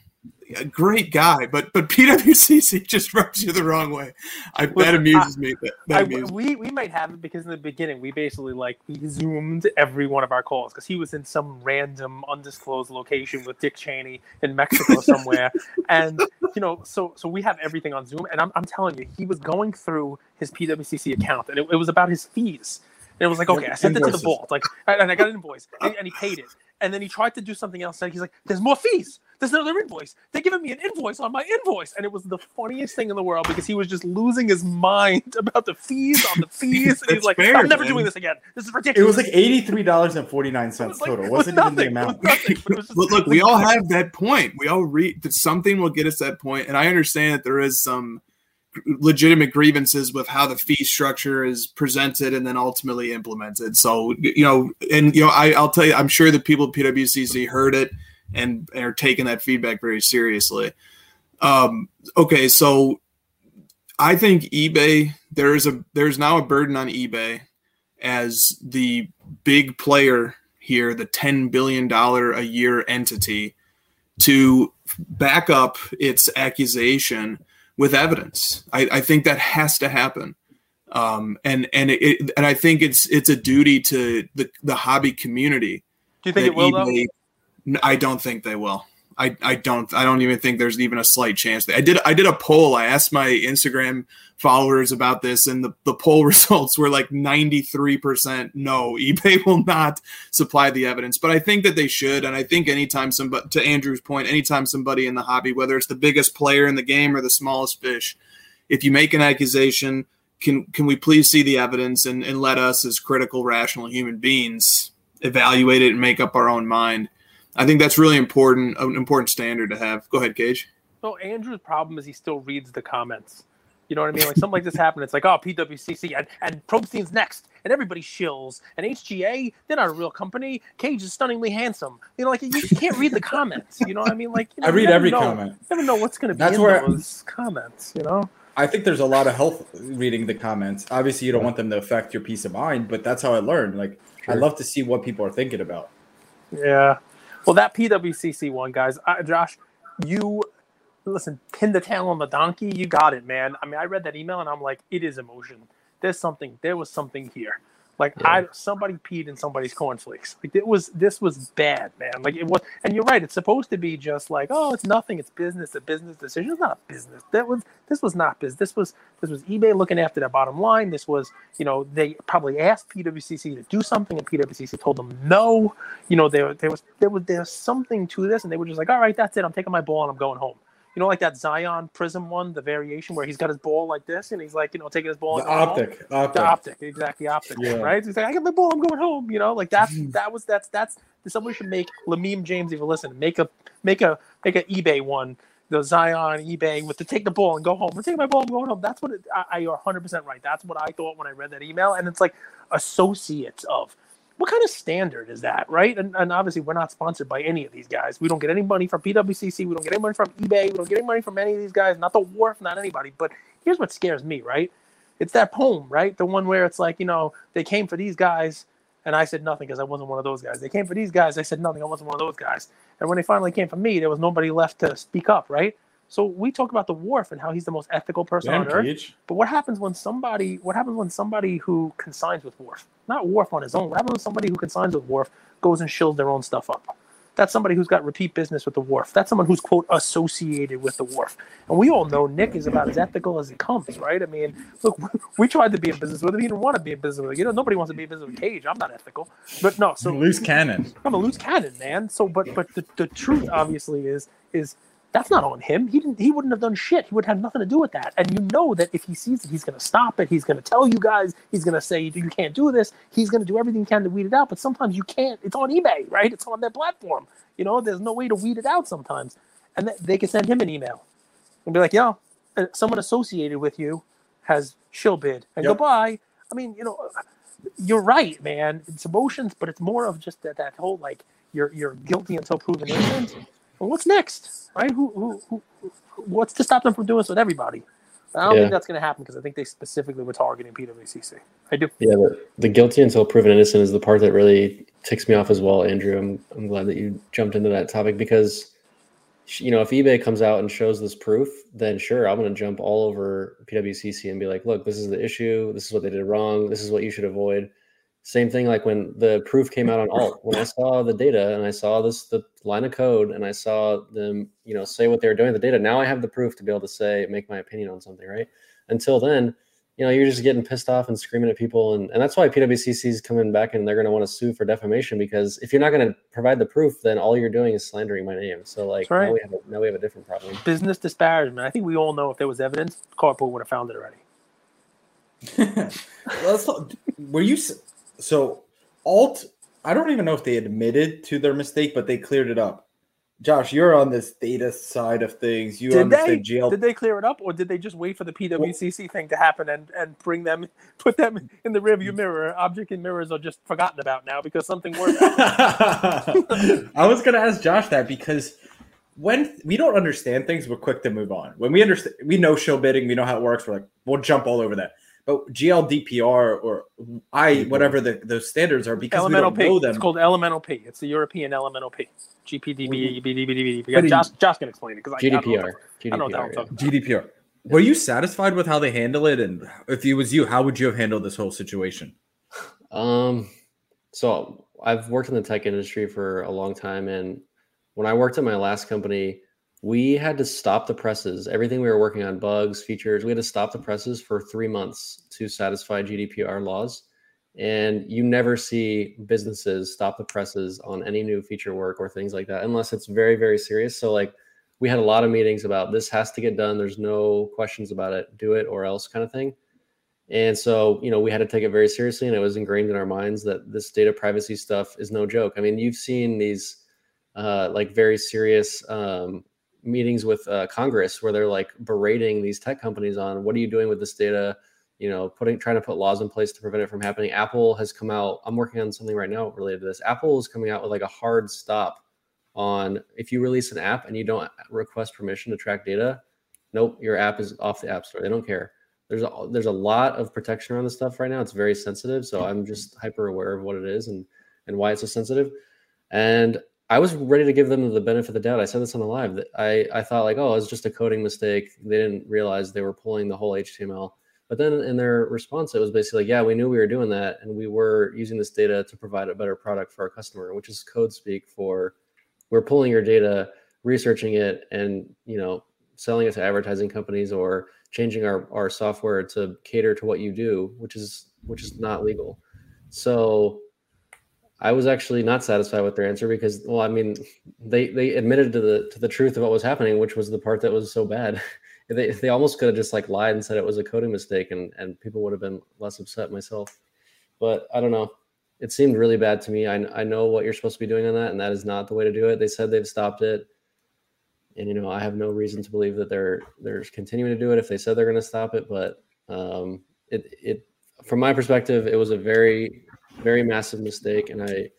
a great guy, but but PWCC just rubs you the wrong way. I, well, that amuses I, me. That, that I, amuses we we might have it because in the beginning we basically like we zoomed every one of our calls because he was in some random undisclosed location with Dick Cheney in Mexico somewhere, and you know so so we have everything on Zoom, and I'm I'm telling you he was going through his PWCC account, and it, it was about his fees. And it was like, okay, I sent Invoices. it to the vault, like, and I got an invoice, and, and he paid it, and then he tried to do something else. And he's like, "There's more fees. There's another invoice. They're giving me an invoice on my invoice." And it was the funniest thing in the world because he was just losing his mind about the fees on the fees. and he's like, fair, "I'm never man. doing this again. This is ridiculous." It was like eighty three dollars and forty nine cents like, total. It wasn't nothing, even the amount. Nothing, look, look, we all have that point. We all read that something will get us that point, and I understand that there is some legitimate grievances with how the fee structure is presented and then ultimately implemented. So you know, and you know, I, I'll tell you, I'm sure the people at PWCC heard it and are taking that feedback very seriously. Um, okay, so I think eBay there is a there's now a burden on eBay as the big player here, the ten billion dollar a year entity, to back up its accusation with evidence. I, I think that has to happen. Um, and and it, and I think it's it's a duty to the, the hobby community. Do you think it will eBay, though? I don't think they will. I, I don't I don't even think there's even a slight chance. I did I did a poll. I asked my Instagram followers about this, and the, the poll results were like 93% no, eBay will not supply the evidence. But I think that they should, and I think anytime somebody to Andrew's point, anytime somebody in the hobby, whether it's the biggest player in the game or the smallest fish, if you make an accusation, can can we please see the evidence and, and let us as critical, rational human beings evaluate it and make up our own mind? I think that's really important, an important standard to have. Go ahead, Cage. So Andrew's problem is he still reads the comments. You know what I mean? Like something like this happened. It's like, oh, PWCC and, and Probstein's next, and everybody shills. And HGA, they're not a real company. Cage is stunningly handsome. You know, like you can't read the comments. You know what I mean? Like you know, I read every know, comment. You never know what's going to be That's in where those comments. You know. I think there's a lot of health reading the comments. Obviously, you don't want them to affect your peace of mind, but that's how I learned. Like, sure. I love to see what people are thinking about. Yeah. Well, that PWCC one, guys. I, Josh, you listen, pin the tail on the donkey. You got it, man. I mean, I read that email and I'm like, it is emotion. There's something. There was something here. Like yeah. I somebody peed in somebody's cornflakes. Like it was this was bad, man. Like it was and you're right, it's supposed to be just like, oh, it's nothing, it's business, a business decision. It's not business. That was this was not business. This was this was eBay looking after their bottom line. This was, you know, they probably asked PWCC to do something and PWCC told them no. You know, there there was there was there's something to this and they were just like, all right, that's it. I'm taking my ball and I'm going home you know, like that Zion Prism one, the variation where he's got his ball like this, and he's like, you know, taking his ball. The optic, optic, the optic, exactly optic, yeah. right? He's like, I got my ball, I'm going home. You know, like that's mm-hmm. that was that's that's somebody should make Lamim James even listen, make a make a make an eBay one, the Zion eBay with the take the ball and go home. I'm taking my ball, I'm going home. That's what it, I, I, you're 100 percent right. That's what I thought when I read that email, and it's like associates of what kind of standard is that, right? And, and, obviously, we're not sponsored by any of these guys. We don't get any money from PWCC. We don't get any money from eBay. We don't get any money from any of these guys. Not the Wharf, not anybody. But here's what scares me, right? It's that poem, right? The one where it's like, you know, they came for these guys, and I said nothing because I wasn't one of those guys. They came for these guys. I said nothing. I wasn't one of those guys. And when they finally came for me, there was nobody left to speak up, right? So we talk about the Wharf and how he's the most ethical person Damn, on earth. But what happens when somebody what happens when somebody who consigns with Wharf, not Wharf on his own, what happens when somebody who consigns with Wharf goes and shills their own stuff up? That's somebody who's got repeat business with the Wharf. That's someone who's quote associated with the Wharf. And we all know Nick is about as ethical as it comes, right? I mean, look, we tried to be in business with him. He didn't want to be in business with him. You know, nobody wants to be in business with Cage. I'm not ethical, but no. So loose cannon. I'm a loose cannon, man. So, but but the, the truth obviously is is that's not on him. He didn't. He wouldn't have done shit. He would have nothing to do with that. And you know that if he sees it, he's going to stop it. He's going to tell you guys. He's going to say you can't do this. He's going to do everything he can to weed it out. But sometimes you can't. It's on eBay, right? It's on their platform. You know, there's no way to weed it out sometimes. And they can send him an email and be like, "Yo, uh, someone associated with you has shill bid and yep. goodbye." I mean, you know, you're right, man. It's emotions, but it's more of just that that whole like you're you're guilty until proven innocent well, what's next, right? Who, who, who, what's to stop them from doing this with everybody? I don't yeah. think that's going to happen because I think they specifically were targeting PWCC. I do. Yeah, the, the guilty until proven innocent is the part that really ticks me off as well, Andrew. I'm, I'm glad that you jumped into that topic because, you know, if eBay comes out and shows this proof, then sure, I'm going to jump all over PWCC and be like, look, this is the issue. This is what they did wrong. This is what you should avoid. Same thing like when the proof came out on alt. When I saw the data and I saw this the line of code and I saw them, you know, say what they were doing the data. Now I have the proof to be able to say make my opinion on something, right? Until then, you know, you're just getting pissed off and screaming at people, and, and that's why PWCC is coming back and they're going to want to sue for defamation because if you're not going to provide the proof, then all you're doing is slandering my name. So like right. now we have a, now we have a different problem. Business disparagement. I think we all know if there was evidence, Carpool would have found it already. Let's talk, were you so alt, I don't even know if they admitted to their mistake, but they cleared it up. Josh, you're on this data side of things. You Did they GL. did they clear it up, or did they just wait for the PWCC thing to happen and and bring them, put them in the rearview mm. mirror? Object and mirrors are just forgotten about now because something worse. I was gonna ask Josh that because when we don't understand things, we're quick to move on. When we understand, we know show bidding, we know how it works. We're like, we'll jump all over that. But GLDPR or I, whatever the those standards are, because elemental we P. don't know them. It's called elemental P. It's the European elemental P. GPDB, BDBDB. What do you- Josh, Josh can explain it because I, I don't know GDPR. I don't know what the hell I'm GDPR. talking GDPR. Were you satisfied with how they handle it? And if it was you, how would you have handled this whole situation? Um, so I've worked in the tech industry for a long time, and when I worked at my last company, we had to stop the presses. Everything we were working on, bugs, features, we had to stop the presses for three months to satisfy GDPR laws. And you never see businesses stop the presses on any new feature work or things like that, unless it's very, very serious. So, like, we had a lot of meetings about this has to get done. There's no questions about it. Do it or else kind of thing. And so, you know, we had to take it very seriously, and it was ingrained in our minds that this data privacy stuff is no joke. I mean, you've seen these uh, like very serious um, meetings with uh, Congress where they're like berating these tech companies on what are you doing with this data? You know, putting trying to put laws in place to prevent it from happening. Apple has come out. I'm working on something right now related to this. Apple is coming out with like a hard stop on if you release an app and you don't request permission to track data. Nope, your app is off the app store. They don't care there's a there's a lot of protection around this stuff right now. It's very sensitive, so I'm just hyper aware of what it is and and why it's so sensitive. And I was ready to give them the benefit of the doubt. I said this on the live that I I thought like, oh, it's just a coding mistake. They didn't realize they were pulling the whole HTML. But then in their response, it was basically like, yeah, we knew we were doing that, and we were using this data to provide a better product for our customer, which is code speak for we're pulling your data, researching it, and you know selling it to advertising companies or changing our, our software to cater to what you do, which is which is not legal. So I was actually not satisfied with their answer because well, I mean, they they admitted to the to the truth of what was happening, which was the part that was so bad. they they almost could have just like lied and said it was a coding mistake and and people would have been less upset myself. But I don't know. It seemed really bad to me. I, I know what you're supposed to be doing on that, and that is not the way to do it. They said they've stopped it and you know I have no reason to believe that they're they're continuing to do it if they said they're going to stop it. But um, it it from my perspective, it was a very very massive mistake, and I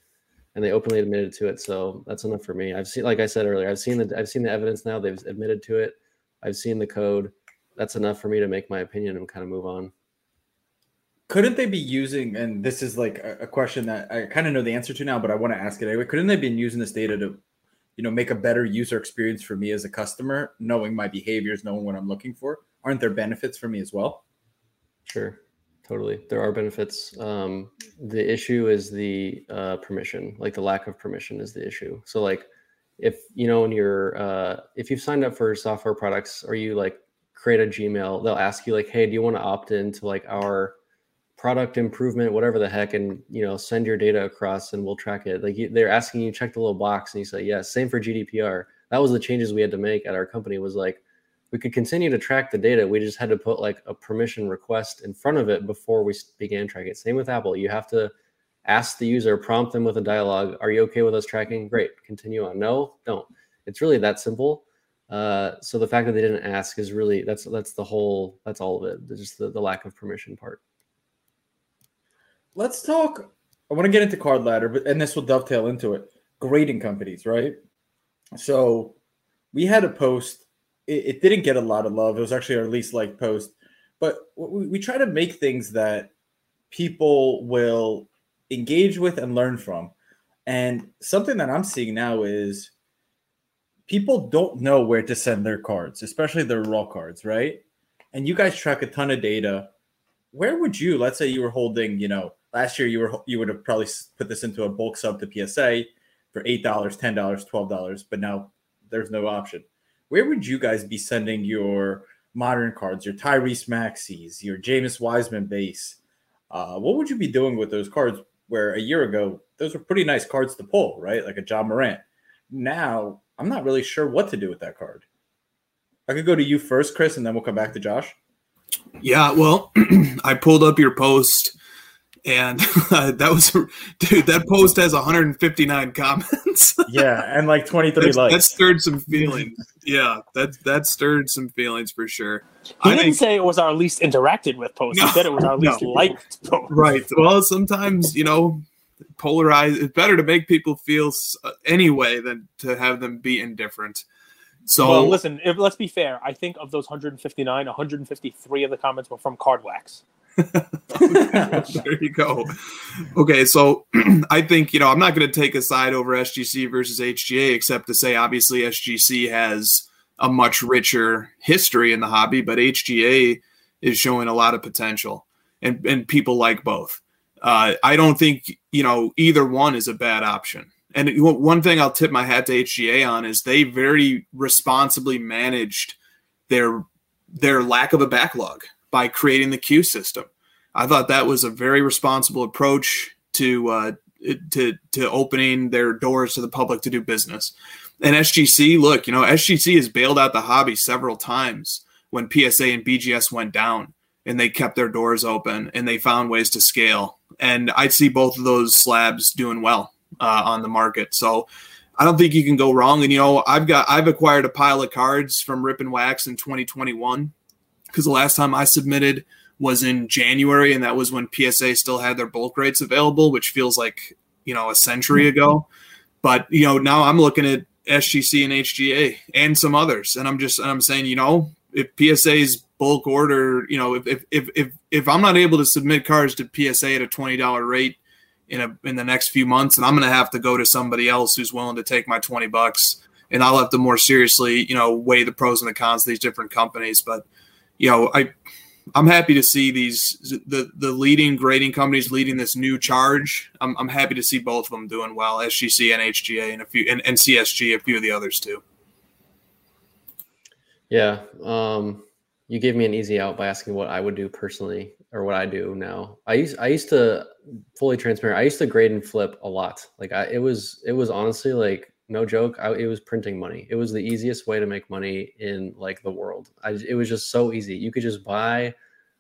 and they openly admitted to it. So that's enough for me. I've seen, like I said earlier, I've seen the I've seen the evidence now. They've admitted to it. I've seen the code. That's enough for me to make my opinion and kind of move on. Couldn't they be using, and this is like a, a question that I kind of know the answer to now, but I want to ask it anyway. Couldn't they be using this data to, you know, make a better user experience for me as a customer, knowing my behaviors, knowing what I'm looking for? Aren't there benefits for me as well? Sure, totally. There are benefits. Um, the issue is the uh, permission, like the lack of permission is the issue. So, like, if you know, when you're uh, if you've signed up for software products or you like create a Gmail, they'll ask you like, "Hey, do you want to opt into like our product improvement, whatever the heck, and you know, send your data across and we'll track it." Like you, they're asking you check the little box and you say yes. Same for GDPR. That was the changes we had to make at our company. Was like we could continue to track the data. We just had to put like a permission request in front of it before we began tracking it. Same with Apple. You have to ask the user, prompt them with a dialogue. Are you okay with us tracking? Great. Continue on. No, don't. It's really that simple. Uh, so the fact that they didn't ask is really that's that's the whole that's all of it. It's just the, the lack of permission part. Let's talk. I want to get into card ladder, but and this will dovetail into it. Grading companies, right? So we had a post. It, it didn't get a lot of love. It was actually our least liked post, but we, we try to make things that people will engage with and learn from. And something that I'm seeing now is people don't know where to send their cards, especially their raw cards, right? And you guys track a ton of data. Where would you, let's say you were holding, you know, last year you were you would have probably put this into a bulk sub to PSA for eight dollars, ten dollars, twelve dollars, but now there's no option. Where would you guys be sending your modern cards, your Tyrese Maxeys, your James Wiseman base? Uh, what would you be doing with those cards? Where a year ago those were pretty nice cards to pull, right? Like a Ja Morant. Now I'm not really sure what to do with that card. I could go to you first, Chris, and then we'll come back to Josh. Yeah, well, I pulled up your post and uh, that was dude. That post has 159 comments. yeah, and like 23 That's- likes. That stirred some feelings. yeah, that that stirred some feelings for sure. He I didn't think- say it was our least interacted with post. No, he said it was our no. least liked post. Right. Well, sometimes you know, polarize. It's better to make people feel uh, anyway than to have them be indifferent. So well, listen. If, let's be fair. I think of those 159, 153 of the comments were from Card Wax. there you go. Okay, so I think you know I'm not going to take a side over SGC versus HGA, except to say obviously SGC has a much richer history in the hobby, but HGA is showing a lot of potential, and and people like both. Uh, I don't think you know either one is a bad option. And one thing I'll tip my hat to HGA on is they very responsibly managed their their lack of a backlog by creating the queue system. I thought that was a very responsible approach to uh, to to opening their doors to the public to do business. And SGC, look, you know, SGC has bailed out the hobby several times when PSA and BGS went down, and they kept their doors open and they found ways to scale. And I see both of those slabs doing well uh, on the market. So I don't think you can go wrong. And you know, I've got I've acquired a pile of cards from Rip and Wax in 2021 because the last time I submitted was in January, and that was when PSA still had their bulk rates available, which feels like you know a century mm-hmm. ago. But you know now I'm looking at SGC and HGA and some others, and I'm just and I'm saying you know if PSA's bulk order, you know if if if if, if I'm not able to submit cards to PSA at a twenty dollar rate in a in the next few months, and I'm going to have to go to somebody else who's willing to take my twenty bucks, and I'll have to more seriously you know weigh the pros and the cons of these different companies, but you know I I'm happy to see these the the leading grading companies leading this new charge. I'm, I'm happy to see both of them doing well, SGC and HGA, and a few and, and CSG, a few of the others too. Yeah. Um, you gave me an easy out by asking what I would do personally or what I do now. I used I used to fully transparent. I used to grade and flip a lot. Like I, it was it was honestly like no joke. I, it was printing money. It was the easiest way to make money in like the world. I, it was just so easy. You could just buy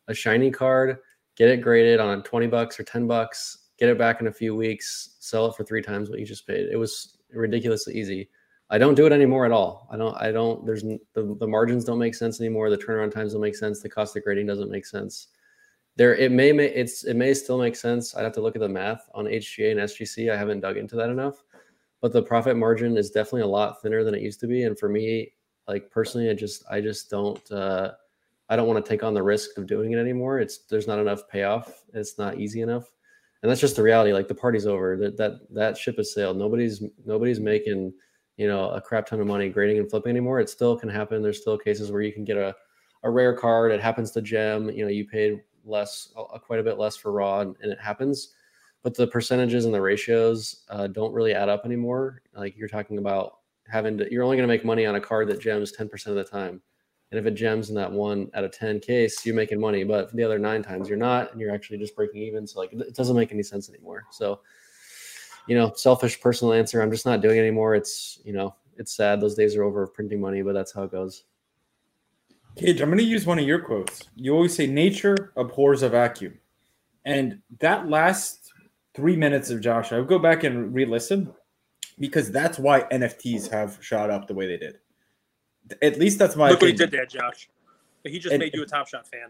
a shiny card, get it graded on 20 bucks or 10 bucks, get it back in a few weeks, sell it for three times what you just paid. It was ridiculously easy. I don't do it anymore at all. I don't. I don't. There's the, the margins don't make sense anymore. The turnaround times don't make sense. The cost of grading doesn't make sense. There, it may it's it may still make sense. I'd have to look at the math on HGA and SGC. I haven't dug into that enough, but the profit margin is definitely a lot thinner than it used to be. And for me, like personally, I just I just don't. uh I don't want to take on the risk of doing it anymore. It's there's not enough payoff. It's not easy enough, and that's just the reality. Like the party's over. That that that ship has sailed. Nobody's nobody's making you know a crap ton of money grading and flipping anymore. It still can happen. There's still cases where you can get a a rare card. It happens to gem. You know you paid less, uh, quite a bit less for raw, and, and it happens. But the percentages and the ratios uh, don't really add up anymore. Like you're talking about having to, you're only going to make money on a card that gems 10% of the time. And if it gems in that one out of 10 case, you're making money. But the other nine times you're not, and you're actually just breaking even. So like it doesn't make any sense anymore. So, you know, selfish personal answer. I'm just not doing it anymore. It's, you know, it's sad. Those days are over of printing money, but that's how it goes. Cage, I'm going to use one of your quotes. You always say, Nature abhors a vacuum. And that last three minutes of Josh, I would go back and re listen because that's why NFTs have shot up the way they did. At least that's my Look what he opinion. did there, Josh. He just And- made you a Top Shot fan.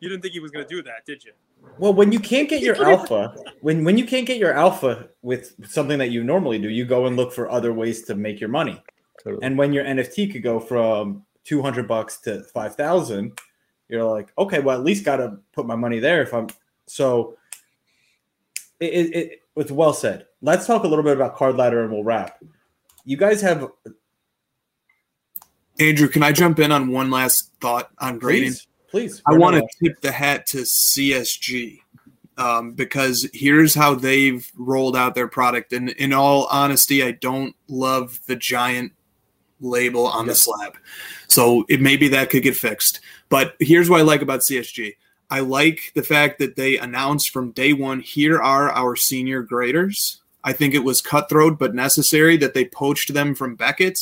You didn't think he was going to do that, did you? Well, when you can't get your alpha, when when you can't get your alpha with something that you normally do, you go and look for other ways to make your money. Totally. And when your NFT could go from 200 bucks to 5,000, you're like, okay, well, at least got to put my money there if I'm so it, it, it it's well said. Let's talk a little bit about card ladder and we'll wrap. You guys have Andrew, can I jump in on one last thought on grading? please, please. I want to tip the hat to CSG um, because here's how they've rolled out their product. And in all honesty, I don't love the giant label on the slab. So it maybe that could get fixed. But here's what I like about CSG. I like the fact that they announced from day one, here are our senior graders. I think it was cutthroat but necessary that they poached them from Beckett.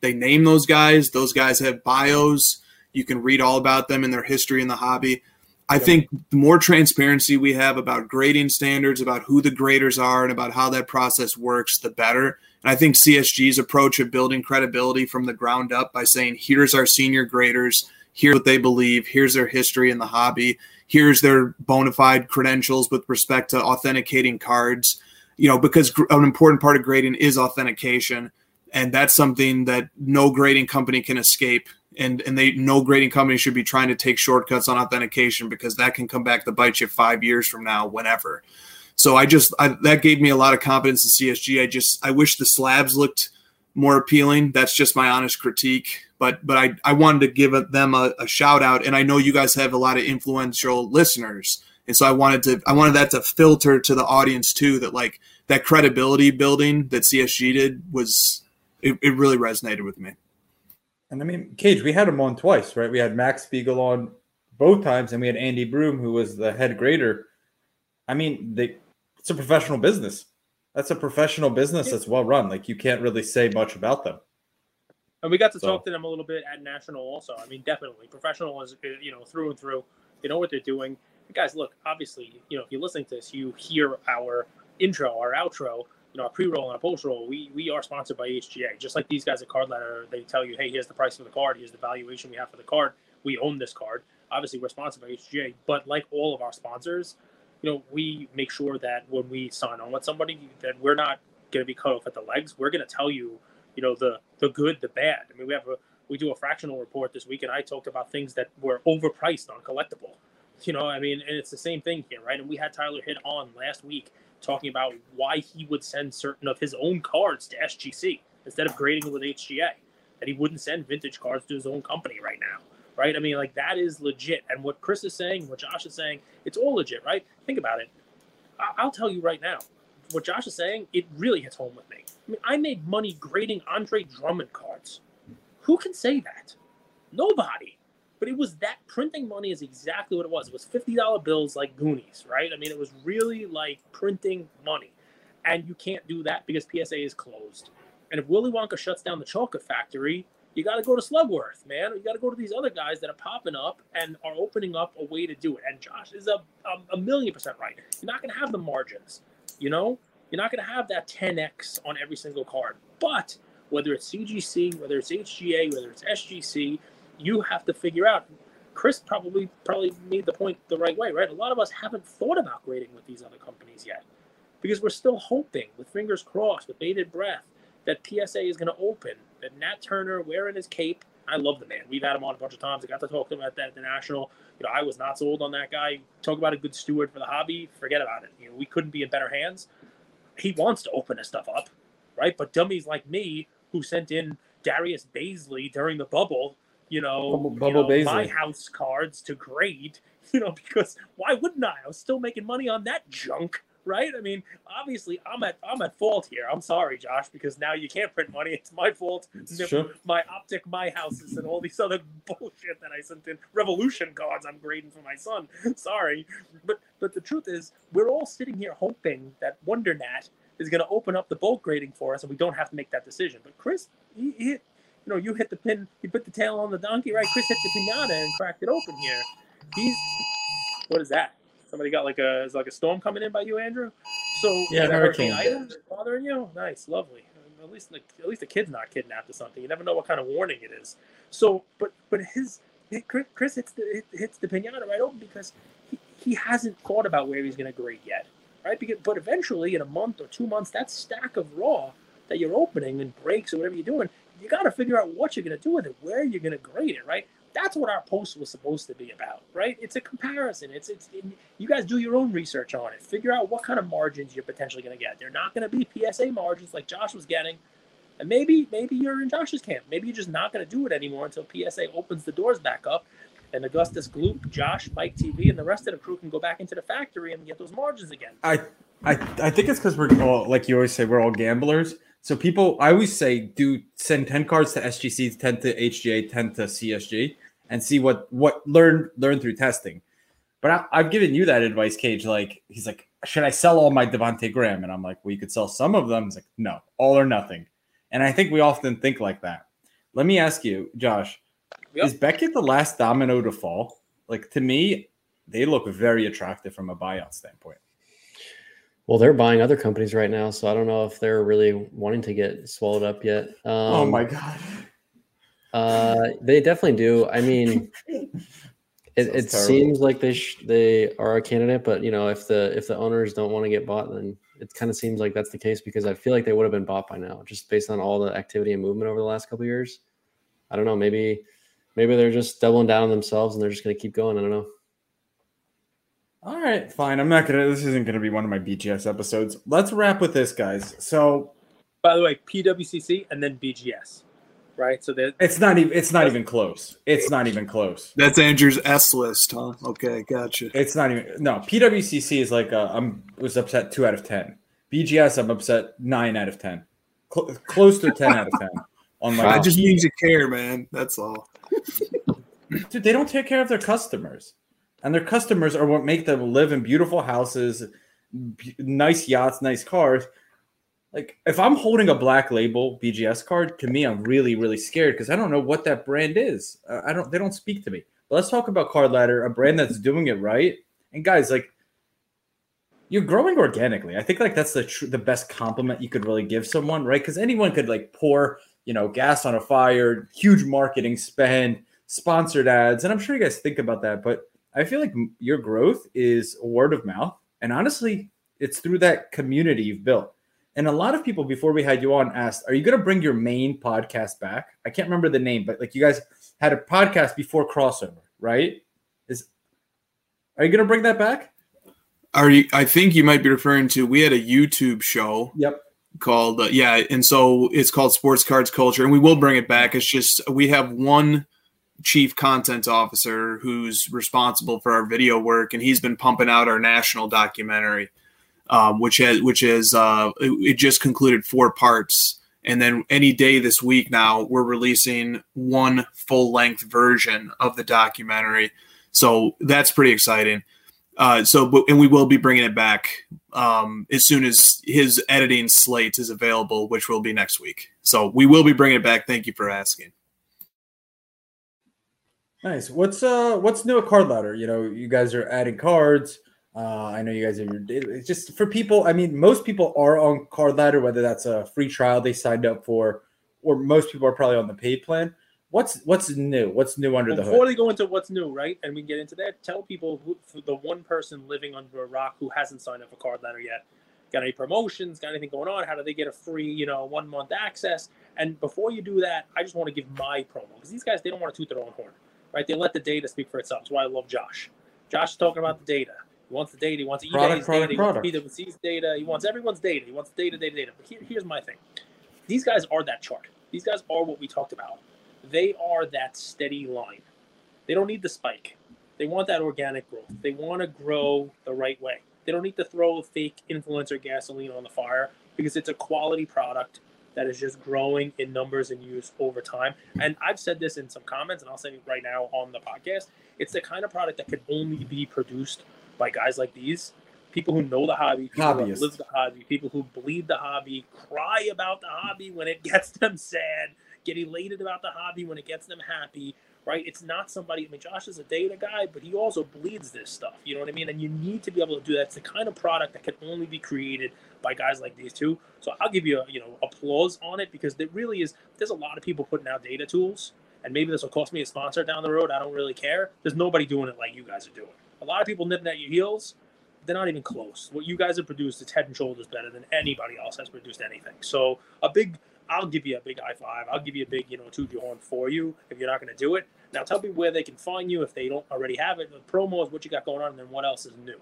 They name those guys. Those guys have bios. You can read all about them and their history in the hobby. I think the more transparency we have about grading standards, about who the graders are, and about how that process works, the better. And I think CSG's approach of building credibility from the ground up by saying, here's our senior graders, here's what they believe, here's their history in the hobby, here's their bona fide credentials with respect to authenticating cards. You know, because an important part of grading is authentication. And that's something that no grading company can escape and and they no grading company should be trying to take shortcuts on authentication because that can come back to bite you five years from now, whenever. So I just I, that gave me a lot of confidence in CSG. I just I wish the slabs looked more appealing. That's just my honest critique. But but I I wanted to give them a, a shout out, and I know you guys have a lot of influential listeners, and so I wanted to I wanted that to filter to the audience too. That like that credibility building that CSG did was it, it really resonated with me. And I mean, Cage, we had him on twice, right? We had Max Spiegel on both times, and we had Andy Broome, who was the head grader. I mean, they, it's a professional business. That's a professional business that's well run. Like you can't really say much about them. And we got to so. talk to them a little bit at national, also. I mean, definitely professional is uh, you know through and through. They know what they're doing. guys, look, obviously, you know, if you're listening to this, you hear our intro, our outro you know, a pre-roll and a post-roll, we we are sponsored by HGA. Just like these guys at Card Ladder, they tell you, hey, here's the price of the card, here's the valuation we have for the card. We own this card. Obviously, we're sponsored by HGA, but like all of our sponsors, you know, we make sure that when we sign on with somebody, that we're not going to be cut off at the legs. We're going to tell you, you know, the the good, the bad. I mean, we have a we do a fractional report this week, and I talked about things that were overpriced on collectible. You know, I mean, and it's the same thing here, right? And we had Tyler hit on last week talking about why he would send certain of his own cards to SGC instead of grading them with HGA. That he wouldn't send vintage cards to his own company right now. Right? I mean, like that is legit. And what Chris is saying, what Josh is saying, it's all legit, right? Think about it. I- will tell you right now, what Josh is saying, it really hits home with me. I mean, I made money grading Andre Drummond cards. Who can say that? Nobody. But it was that printing money is exactly what it was. It was fifty dollar bills like Goonies, right? I mean, it was really like printing money, and you can't do that because PSA is closed. And if Willy Wonka shuts down the chocolate factory, you got to go to Slugworth, man. You got to go to these other guys that are popping up and are opening up a way to do it. And Josh is a, a, a million percent right. You're not going to have the margins, you know? You're not going to have that 10x on every single card. But whether it's CGC, whether it's HGA, whether it's SGC, you have to figure out. Chris probably probably made the point the right way, right? A lot of us haven't thought about grading with these other companies yet, because we're still hoping, with fingers crossed, with bated breath, that PSA is going to open. That Nat Turner wearing his cape. I love the man. We've had him on a bunch of times. I got to talk to him at that the national. You know, I was not sold on that guy. Talk about a good steward for the hobby. Forget about it. You know, we couldn't be in better hands. He wants to open his stuff up, right? But dummies like me who sent in Darius Bazley during the bubble you know, Bubble, Bubble you know my house cards to grade, you know, because why wouldn't I? I was still making money on that junk, right? I mean, obviously, I'm at I'm at fault here. I'm sorry, Josh, because now you can't print money. It's my fault. Sure. My optic, my houses, and all these other bullshit that I sent in. Revolution cards I'm grading for my son. Sorry, but but the truth is, we're all sitting here hoping that WonderNat is going to open up the bulk grading for us, and we don't have to make that decision. But Chris, he, he you know, you hit the pin, you put the tail on the donkey, right? Chris hit the pinata and cracked it open here. He's what is that? Somebody got like a is like a storm coming in by you, Andrew? So yeah, hurricane bothering you? Nice, lovely. At least like at least the kid's not kidnapped or something. You never know what kind of warning it is. So, but but his Chris hits the hits the pinata right open because he, he hasn't thought about where he's going to grade yet, right? Because but eventually in a month or two months, that stack of raw that you're opening and breaks or whatever you're doing, you got to figure out what you're going to do with it, where you're going to grade it, right? That's what our post was supposed to be about, right? It's a comparison. It's it's it, you guys do your own research on it. Figure out what kind of margins you're potentially going to get. They're not going to be PSA margins like Josh was getting, and maybe maybe you're in Josh's camp. Maybe you're just not going to do it anymore until PSA opens the doors back up, and Augustus Gloop, Josh, Mike Teavee, and the rest of the crew can go back into the factory and get those margins again. I I I think it's because we're all like you always say we're all gamblers. So people, I always say, do send ten cards to SGC, ten to HGA, ten to CSG, and see what what learn learn through testing. But I, have given you that advice, Cage. Like he's like, should I sell all my Devonte Graham? And I'm like, well, you could sell some of them. He's like, no, all or nothing. And I think we often think like that. Let me ask you, Josh, yep. is Beckett the last domino to fall? Like to me, they look very attractive from a buyout standpoint. Well, they're buying other companies right now, so I don't know if they're really wanting to get swallowed up yet. Um, oh my god. Uh, they definitely do. I mean, it, it seems like they sh- they are a candidate, but you know, if the if the owners don't want to get bought, then it kind of seems like that's the case because I feel like they would have been bought by now, just based on all the activity and movement over the last couple years. I don't know. Maybe maybe they're just doubling down on themselves and they're just going to keep going. I don't know. All right, fine. I'm not gonna. This isn't gonna be one of my BGS episodes. Let's wrap with this, guys. So, by the way, PWCC and then BGS, right? So that it's not even. It's not even close. It's not even close. That's Andrew's S list, huh? Okay, gotcha. It's not even. No, PWCC is like a, I'm was upset two out of ten. BGS, I'm upset nine out of ten. Cl- close to ten out of ten. On my, I just need to care, man. That's all. Dude, they don't take care of their customers and their customers are what make them live in beautiful houses, b- nice yachts, nice cars. Like if I'm holding a black label BGS card, to me, I'm really, really scared because I don't know what that brand is. Uh, I don't. They don't speak to me. But let's talk about Card Ladder, a brand that's doing it right. And guys, like you're growing organically. I think like that's the tr- the best compliment you could really give someone, right? Because anyone could like pour you know gas on a fire, huge marketing spend, sponsored ads, and I'm sure you guys think about that, but I feel like your growth is word of mouth. And honestly, it's through that community you've built. And a lot of people before we had you on asked, Are you going to bring your main podcast back? I can't remember the name, but like you guys had a podcast before crossover, right? Is are you going to bring that back? Are you? I think you might be referring to. We had a YouTube show. Yep. Called uh, yeah, and so it's called Sports Cards Culture, and we will bring it back. It's just we have one chief content officer who's responsible for our video work, and he's been pumping out our national documentary, um, which has which is uh, it, it just concluded four parts. And then any day this week now, we're releasing one full length version of the documentary. So that's pretty exciting. Uh, so, but, and we will be bringing it back um, as soon as his editing slate is available, which will be next week. So we will be bringing it back. Thank you for asking. Nice. What's uh what's new at Card Ladder? You know, you guys are adding cards. Uh, I know you guys are it's just for people. I mean, most people are on Card Ladder, whether that's a free trial they signed up for, or most people are probably on the paid plan. What's what's new? What's new under Before the hood? Before they go into what's new, right? And we get into that. Tell people who, the one person living under a rock who hasn't signed up for Card Ladder yet. Got any promotions? Got anything going on? How do they get a free, you know, one month access? And before you do that, I just want to give my promo because these guys they don't want to toot their own horn right? They let the data speak for itself. That's why I love Josh. Josh is talking about the data. He wants the data. He wants eBay's product, data. Product. He wants PwC's data. He wants everyone's data. He wants data, data, data. But here, here's my thing. These guys are that chart. These guys are what we talked about. They are that steady line. They don't need the spike. They want that organic growth. They want to grow the right way. They don't need to throw fake influencer gasoline on the fire because it's a quality product that is just growing in numbers and use over time. And I've said this in some comments, and I'll say it right now on the podcast. It's the kind of product that can only be produced by guys like these people who know the hobby, people who live the hobby, people who bleed the hobby, cry about the hobby when it gets them sad, get elated about the hobby when it gets them happy, right? It's not somebody. I mean, Josh is a data guy, but he also bleeds this stuff. You know what I mean? And you need to be able to do that. It's the kind of product that can only be created by guys like these two. So I'll give you, a, you know, applause on it because it really is. There's a lot of people putting out data tools, and maybe this will cost me a sponsor down the road. I don't really care. There's nobody doing it like you guys are doing. A lot of people nipping at your heels. They're not even close. What you guys have produced is head and shoulders better than anybody else has produced anything. So a big I'll give you a big high five. I'll give you a big, you know, toot your horn for you if you're not going to do it. Now tell me where they can find you if they don't already have it. The promo is what you got going on, and then what else is new.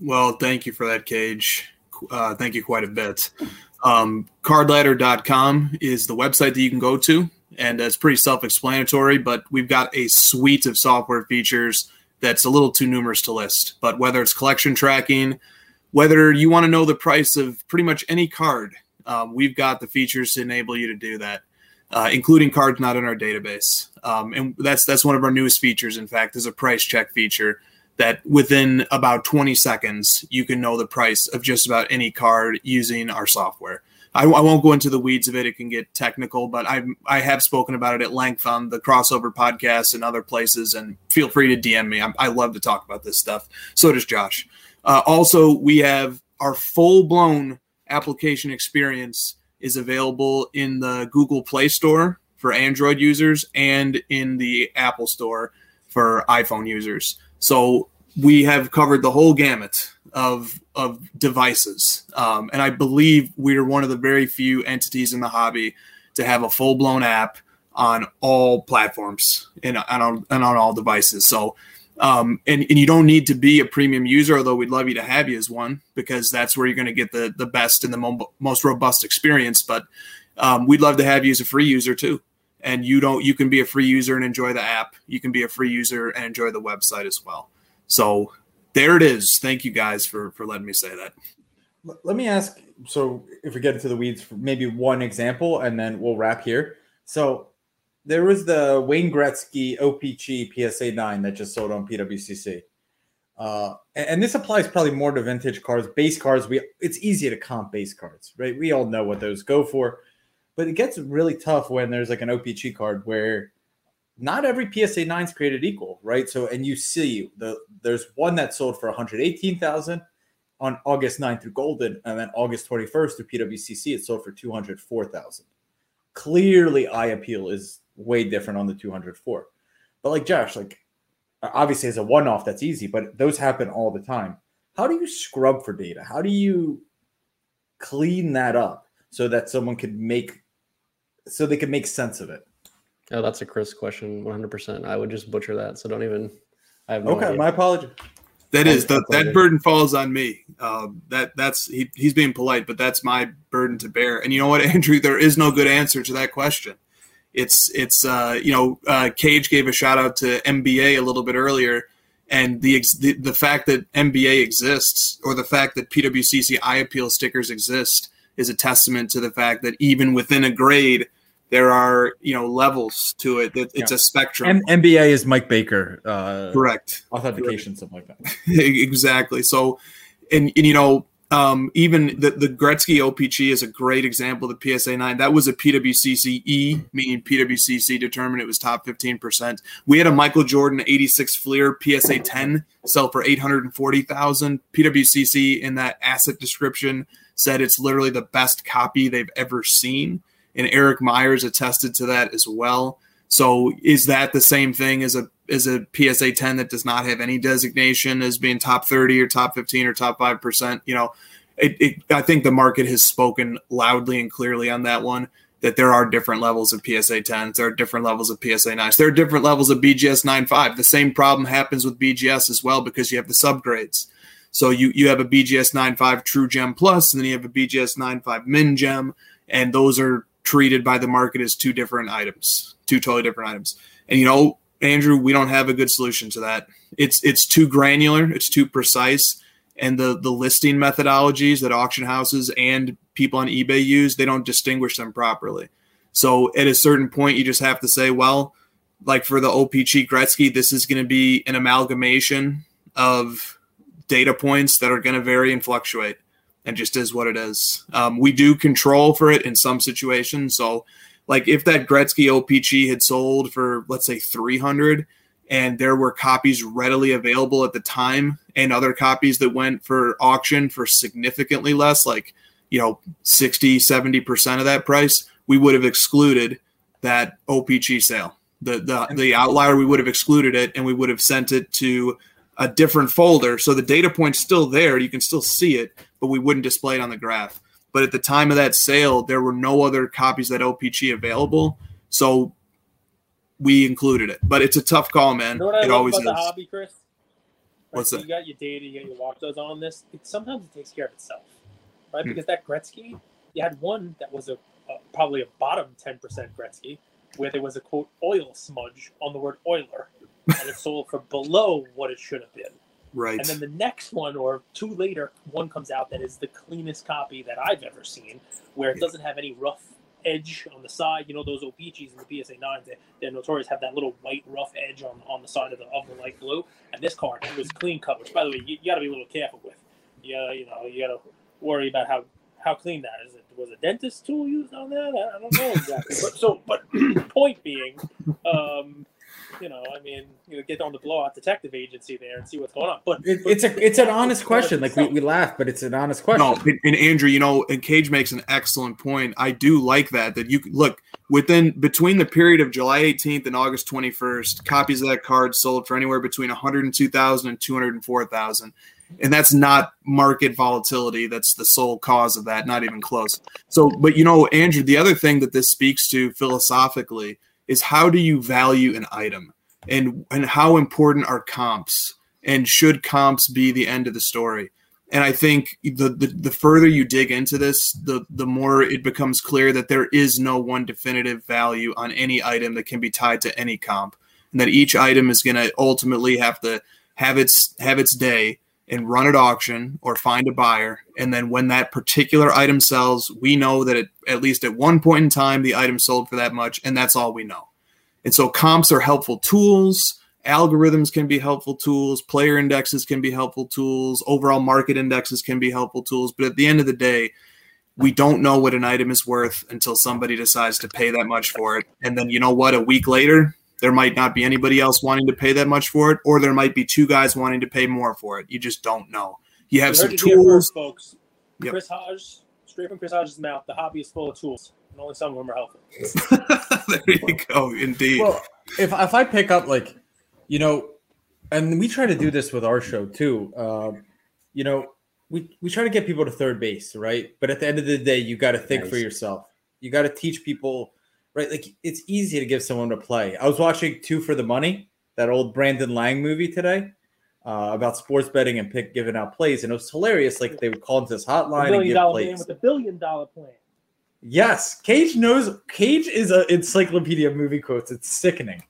Well, thank you for that, Cage. Uh, thank you quite a bit. Um, cardladder.com is the website that you can go to, and it's pretty self explanatory, but we've got a suite of software features that's a little too numerous to list. But whether it's collection tracking, whether you want to know the price of pretty much any card, um, we've got the features to enable you to do that, uh, including cards not in our database. Um, and that's that's one of our newest features. In fact, is a price check feature that within about 20 seconds you can know the price of just about any card using our software. I, I, won't go into the weeds of it; it can get technical. But I I have spoken about it at length on the crossover podcast and other places. And feel free to DM me. I, I love to talk about this stuff. So does Josh. Uh, also, we have our full blown application experience is available in the Google Play Store for Android users and in the Apple Store for iPhone users. So we have covered the whole gamut of of devices, um, and I believe we're one of the very few entities in the hobby to have a full blown app on all platforms and, and, on, and on all devices. So, um, and, and you don't need to be a premium user, although we'd love you to have you as one because that's where you're going to get the the best and the mo- most robust experience. But um, we'd love to have you as a free user too. And you don't you can be a free user and enjoy the app. You can be a free user and enjoy the website as well. So there it is. Thank you guys for for letting me say that. Let me ask. So if we get into the weeds, maybe one example, and then we'll wrap here. So there was the Wayne Gretzky OPC PSA nine that just sold on PWCC. Uh, and, and, this applies probably more to vintage cars, base cars. We it's easy to comp base cards, right? We all know what those go for, but it gets really tough when there's like an OPC card where not every PSA 9 is created equal, right? So, and you see the there's one that sold for 118,000 on August 9th through Golden, and then August 21st through PWCC, it sold for 204,000. Clearly, eye appeal is way different on the 204. But like Josh, like obviously as a one-off, that's easy, but those happen all the time. How do you scrub for data? How do you clean that up so that someone could make so they can make sense of it? Oh, that's a Chris question, 100%. I would just butcher that. So don't even, I have no Okay, idea. my apology. That is that, that burden falls on me. Um, that that's he, he's being polite, but that's my burden to bear. And you know what, Andrew? There is no good answer to that question. It's it's uh, you know uh, Cage gave a shout out to MBA a little bit earlier, and the, the the fact that MBA exists or the fact that PWCC eye appeal stickers exist is a testament to the fact that even within a grade, there are you know levels to it. It's yeah. a spectrum. M- MBA is Mike Baker, uh, correct? Authentication, Correct. something like that. exactly. So, and, and you know, um, even the, the Gretzky OPC is a great example of the PSA 9. That was a PWCCE, meaning PWCC determined it was top 15%. We had a Michael Jordan 86 Fleer PSA 10 sell for 840,000. PWCC in that asset description said it's literally the best copy they've ever seen and Eric Myers attested to that as well. So is that the same thing as a as a PSA 10 that does not have any designation as being top 30 or top 15 or top 5%? You know, it, it, I think the market has spoken loudly and clearly on that one that there are different levels of PSA 10s, there are different levels of PSA 9s, there are different levels of BGS 9.5. The same problem happens with BGS as well because you have the subgrades. So you you have a BGS 9.5 True Gem Plus, and then you have a BGS 9.5 Min Gem, and those are treated by the market as two different items, two totally different items. And you know, Andrew, we don't have a good solution to that. It's it's too granular, it's too precise, and the the listing methodologies that auction houses and people on eBay use, they don't distinguish them properly. So at a certain point, you just have to say, well, like for the OPC Gretzky, this is going to be an amalgamation of data points that are going to vary and fluctuate and just is what it is. Um, we do control for it in some situations. So, like if that Gretzky OPC had sold for let's say 300 and there were copies readily available at the time and other copies that went for auction for significantly less like you know 60 70% of that price we would have excluded that OPC sale the the, the outlier we would have excluded it and we would have sent it to a different folder. So the data point's still there. You can still see it, but we wouldn't display it on the graph. But at the time of that sale, there were no other copies of that OPC available. So we included it. But it's a tough call, man. You know it always is. the hobby, Chris? Right, What's so that? You got your data, you got your walkthroughs on this. It, sometimes it takes care of itself, right? Hmm. Because that Gretzky, you had one that was a, a probably a bottom ten percent Gretzky, where there was a quote oil smudge on the word oiler, and it sold for below what it should have been. Right. And then the next one or two later, one comes out that is the cleanest copy that I've ever seen, where it doesn't have any rough edge on the side. You know those OPCs and the PSA nines, they, they're notorious have that little white rough edge on on the side of the of the light blue. And this card it was clean cut, which by the way you, you got to be a little careful with. You gotta, you know you got to worry about how how clean that is. It was a dentist tool used on that. I, I don't know exactly. but so, but point being, um, you know, I mean, you know, get on the blowout detective agency there and see what's going on. But, It, but it's a it's an honest question. Like we, we laugh, but it's an honest question. No, and, and Andrew, you know, and Cage makes an excellent point. I do like that. That you look within between the period of July 18th and August 21st, copies of that card sold for anywhere between 102,000 and 204,000. And that's not market volatility. That's the sole cause of that, not even close. So, but you know, Andrew, the other thing that this speaks to philosophically is how do you value an item and and how important are comps and should comps be the end of the story? And I think the, the the further you dig into this, the the more it becomes clear that there is no one definitive value on any item that can be tied to any comp, and that each item is going to ultimately have to have its have its day and run at auction or find a buyer. And then when that particular item sells, we know that it, at least at one point in time the item sold for that much, and that's all we know. And so comps are helpful tools. Algorithms can be helpful tools. Player indexes can be helpful tools. Overall market indexes can be helpful tools. But at the end of the day we don't know what an item is worth until somebody decides to pay that much for it. And then you know what? A week later there might not be anybody else wanting to pay that much for it or there might be two guys wanting to pay more for it you just don't know you have some heard it here tools first, folks. Yep. Chris Hodge, straight from Chris Hodge's mouth, the hobby is full of tools, and only some of them are helpful. there you go indeed Well, if if I pick up like, you know, and we try to do this with our show too. Um, you know, we we try to get people to third base, right? But at the end of the day, you got to think for yourself. You got to teach people, right? Like it's easy to give someone to play. I was watching Two for the Money, that old Brandon Lang movie today. Uh, about sports betting and pick giving out plays, and it was hilarious. Like they would call into this hotline and give plays. with a billion dollar plan. Yes, Cage knows. Cage is an encyclopedia of movie quotes. It's sickening.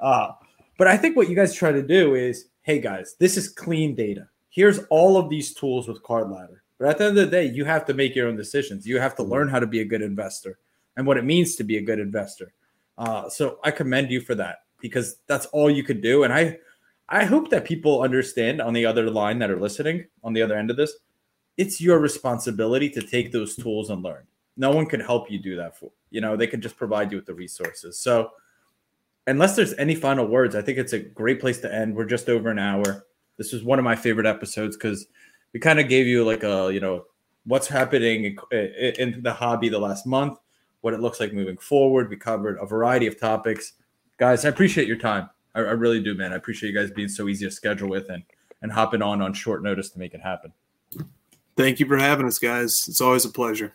Uh, but I think what you guys try to do is, hey guys, this is clean data. Here's all of these tools with Card Ladder. But at the end of the day, you have to make your own decisions. You have to learn how to be a good investor and what it means to be a good investor. Uh, so I commend you for that because that's all you could do. And I, I hope that people understand on the other line that are listening on the other end of this, it's your responsibility to take those tools and learn. No one could help you do that for you know they could just provide you with the resources. So unless there's any final words i think it's a great place to end. We're just over an hour. This was one of my favorite episodes because we kind of gave you like a you know what's happening in, in the hobby the last month what it looks like moving forward. We covered a variety of topics. Guys i appreciate your time. I, I really do man. I appreciate you guys being so easy to schedule with and and hopping on on short notice to make it happen. Thank you for having us guys. It's always a pleasure.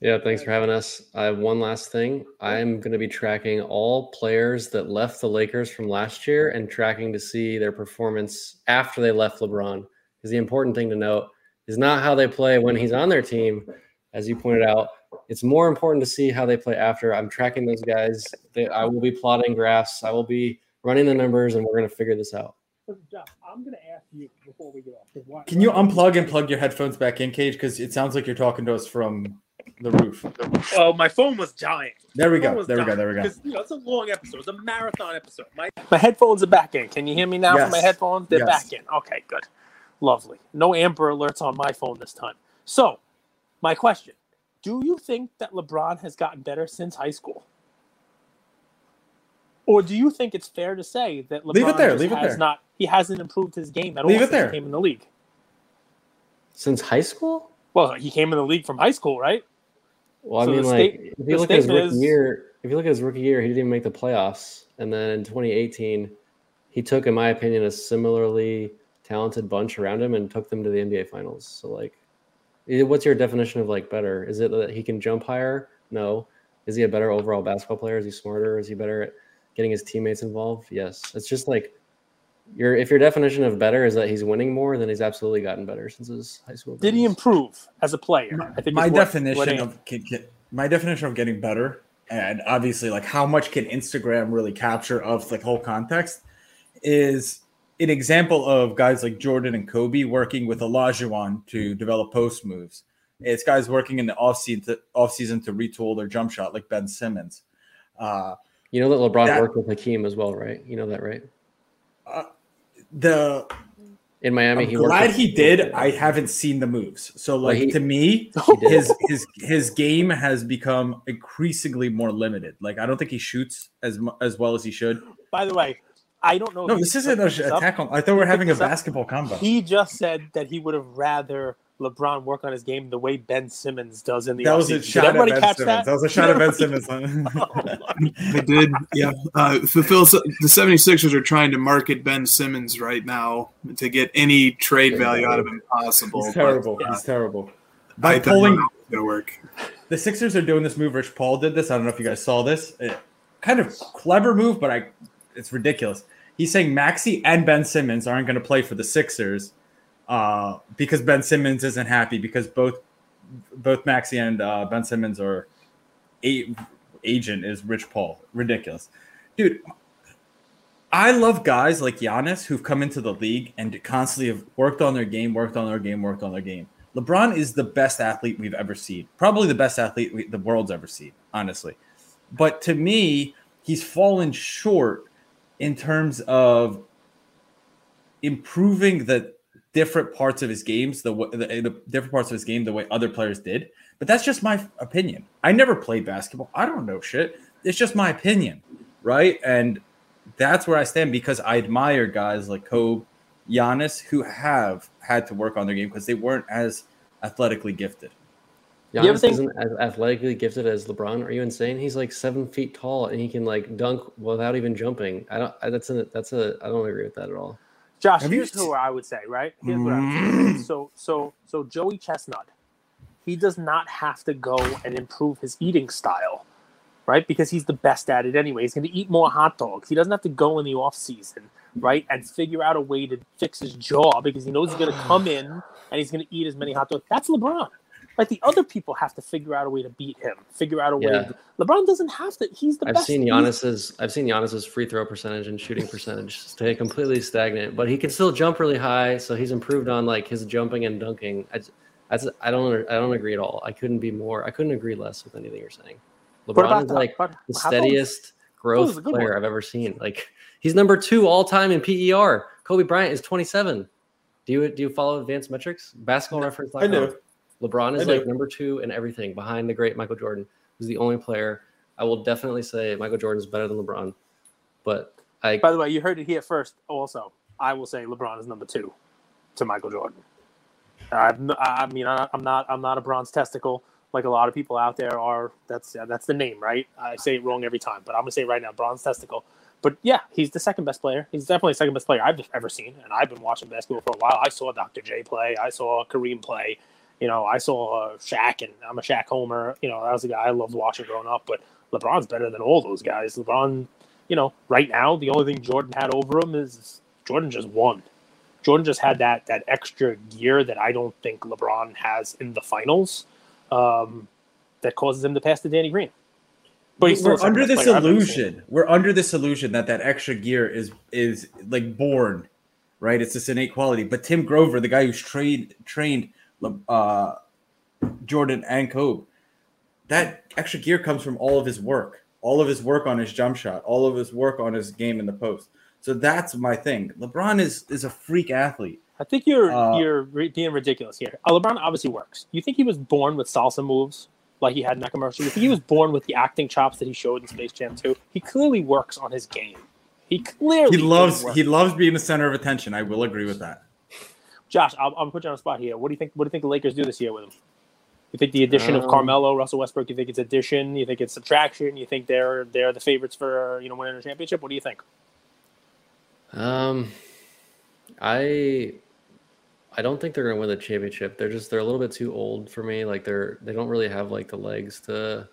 Yeah, thanks for having us. I have one last thing. I'm going to be tracking all players that left the Lakers from last year and tracking to see their performance after they left LeBron. Because the important thing to note is not how they play when he's on their team, as you pointed out. It's more important to see how they play after. I'm tracking those guys. They, I will be plotting graphs. I will be running the numbers, and we're going to figure this out. Listen, I'm going to ask you before we get off. why- Can you unplug and plug your headphones back in, Cage? Because it sounds like you're talking to us from the roof. Oh, my phone was dying. There we go. was There we go. There we go. You know, it's a long episode. It's a marathon episode. My, my headphones are back in. Can you hear me now from my Yes. headphones? They're Yes. back in. Okay, good. Lovely. No Amber alerts on my phone this time. So, my question Do you think that LeBron has gotten better since high school? Or do you think it's fair to say that LeBron Leave it there, just leave it has there. not he hasn't improved his game at Leave all it since there. he came in the league? Since high school? Well, he came in the league from high school, right? Well, I mean, like state- if you look at his rookie is- year, if you look at his rookie year, he didn't even make the playoffs, and then in 2018, he took, in my opinion, a similarly talented bunch around him and took them to the NBA Finals. So, like, what's your definition of like better? Is it that he can jump higher? No. Is he a better overall basketball player? Is he smarter? Is he better at getting his teammates involved? Yes. It's just like your if your definition of better is that he's winning more, then he's absolutely gotten better since his high school. Did he improve as a player? I think my is what- definition what of can, can- my definition of getting better, and obviously like how much can Instagram really capture of like whole context, is an example of guys like Jordan and Kobe working with Olajuwon to develop post moves. It's guys working in the offseason to, offseason to retool their jump shot, like Ben Simmons. Uh, You know that LeBron That- worked with Hakeem as well, right? You know that, right? the in Miami. I'm he glad with- he did. I haven't seen the moves. So like he- to me, his his his game has become increasingly more limited. Like I don't think he shoots as as well as he should. By the way, I don't know. No, this isn't picked an attack on. I thought we were having a this up. basketball combo. He just said that he would have rather LeBron work on his game the way Ben Simmons does in the That was a offseason. Did shot at Ben catch Simmons. that? That was a shot at Ben everybody- Simmons. I did, yeah. Uh, fulfill the 76ers are trying to market Ben Simmons right now to get any trade value out of him possible. He's but, terrible. yeah, He's terrible. By don't pulling gonna work. the Sixers are doing this move. Rich Paul did this. I don't know if you guys saw this. It- kind of clever move, but I it's ridiculous. He's saying Maxey and Ben Simmons aren't going to play for the Sixers uh, because Ben Simmons isn't happy because both both Maxey and uh, Ben Simmons are a, agent is Rich Paul. Ridiculous, dude. I love guys like Giannis who've come into the league and constantly have worked on their game, worked on their game, worked on their game. LeBron is the best athlete we've ever seen. Probably the best athlete we, the world's ever seen, honestly. But to me, he's fallen short in terms of improving the different parts of his games, the, the, the different parts of his game, the way other players did. But that's just my opinion. I never played basketball. I don't know shit. It's just my opinion, right? And that's where I stand because I admire guys like Kobe, Giannis, who have had to work on their game because they weren't as athletically gifted. You ever think- isn't as athletically gifted as LeBron. Are you insane? He's like seven feet tall and he can like dunk without even jumping. I don't. I, that's a. That's a. I don't agree with that at all. Josh, Have you here's s- who I would say, right? Here's what I would say. Mm-hmm. So, so, so Joey Chestnut, he does not have to go and improve his eating style, right? Because he's the best at it anyway. He's going to eat more hot dogs. He doesn't have to go in the off season, right, and figure out a way to fix his jaw because he knows he's going to come in and he's going to eat as many hot dogs. That's LeBron. Like the other people have to figure out a way to beat him, figure out a way. Yeah. To, LeBron doesn't have to. He's the I've best. seen He's- Giannis's. I've seen Giannis's free throw percentage and shooting percentage stay completely stagnant, but he can still jump really high. So he's improved on like his jumping and dunking. I, that's. I don't. I don't agree at all. I couldn't be more. I couldn't agree less with anything you're saying. LeBron is the- like but the steadiest is growth player one. I've ever seen. Like he's number two all time in PER. Kobe Bryant is 27. Do you do you follow advanced metrics? Basketball reference. I do. LeBron is like number two in everything behind the great Michael Jordan, who's the only player. I will definitely say Michael Jordan is better than LeBron, but I By the way, you heard it here first. Also, I will say LeBron is number two to Michael Jordan. I'm, I mean, I- I'm not. I'm not a bronze testicle like a lot of people out there are. That's that's the name, right? I say it wrong every time, but I'm gonna say it right now, bronze testicle. But yeah, he's the second best player. He's definitely the second best player I've ever seen, and I've been watching basketball for a while. I saw Dr. J play. I saw Kareem play. You know, I saw uh, Shaq, and I'm a Shaq homer. You know, that was a guy I loved watching growing up. But LeBron's better than all those guys. LeBron, you know, right now the only thing Jordan had over him is Jordan just won. Jordan just had that that extra gear that I don't think LeBron has in the finals. Um, that causes him to pass to Danny Green. But he's we're under this player I've ever seen. illusion. We're under this illusion that that extra gear is is like born, right? It's this innate quality. But Tim Grover, the guy who's trained trained uh, Jordan and Kobe, that extra gear comes from all of his work, all of his work on his jump shot, all of his work on his game in the post. So that's my thing. LeBron is is a freak athlete. I think you're Uh, you're re- being ridiculous here. Uh, LeBron obviously works. You think he was born with salsa moves like he had in that commercial? You think he was born with the acting chops that he showed in Space Jam 2? He clearly works on his game. He clearly He loves he loves being the center of attention. I will agree with that. Josh, I'll, I'll put you on the spot here. What do you think? What do you think the Lakers do this year with him? You think the addition of Um, Carmelo, Russell Westbrook? You think it's addition? You think it's subtraction? You think they're they're the favorites for you know winning a championship? What do you think? Um, I I don't think they're gonna win the championship. They're just they're a little bit too old for me. Like they're they don't really have like the legs to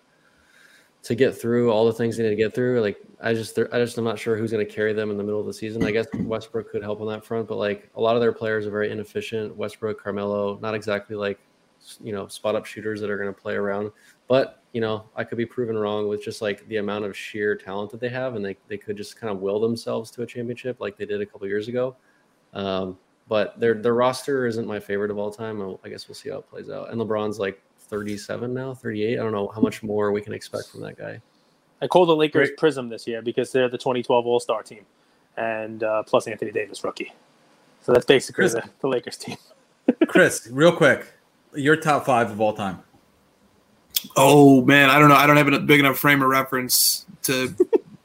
to get through all the things they need to get through. Like I just I just I'm not sure who's gonna carry them in the middle of the season. I guess Westbrook could help on that front, but like a lot of their players are very inefficient. Westbrook, Carmelo, not exactly like you know spot up shooters that are gonna play around. But you know I could be proven wrong with just like the amount of sheer talent that they have, and they they could just kind of will themselves to a championship like they did a couple years ago. Um, but their their roster isn't my favorite of all time. I guess we'll see how it plays out. And LeBron's like 37 now, 38. I don't know how much more we can expect from that guy. I call the Lakers Great. Prism this year because they're the 2012 All Star team, and uh, plus Anthony Davis rookie. So that's basically Chris- the, the Lakers team. Chris, real quick, your top five of all time. Oh man, I don't know. I don't have a big enough frame of reference to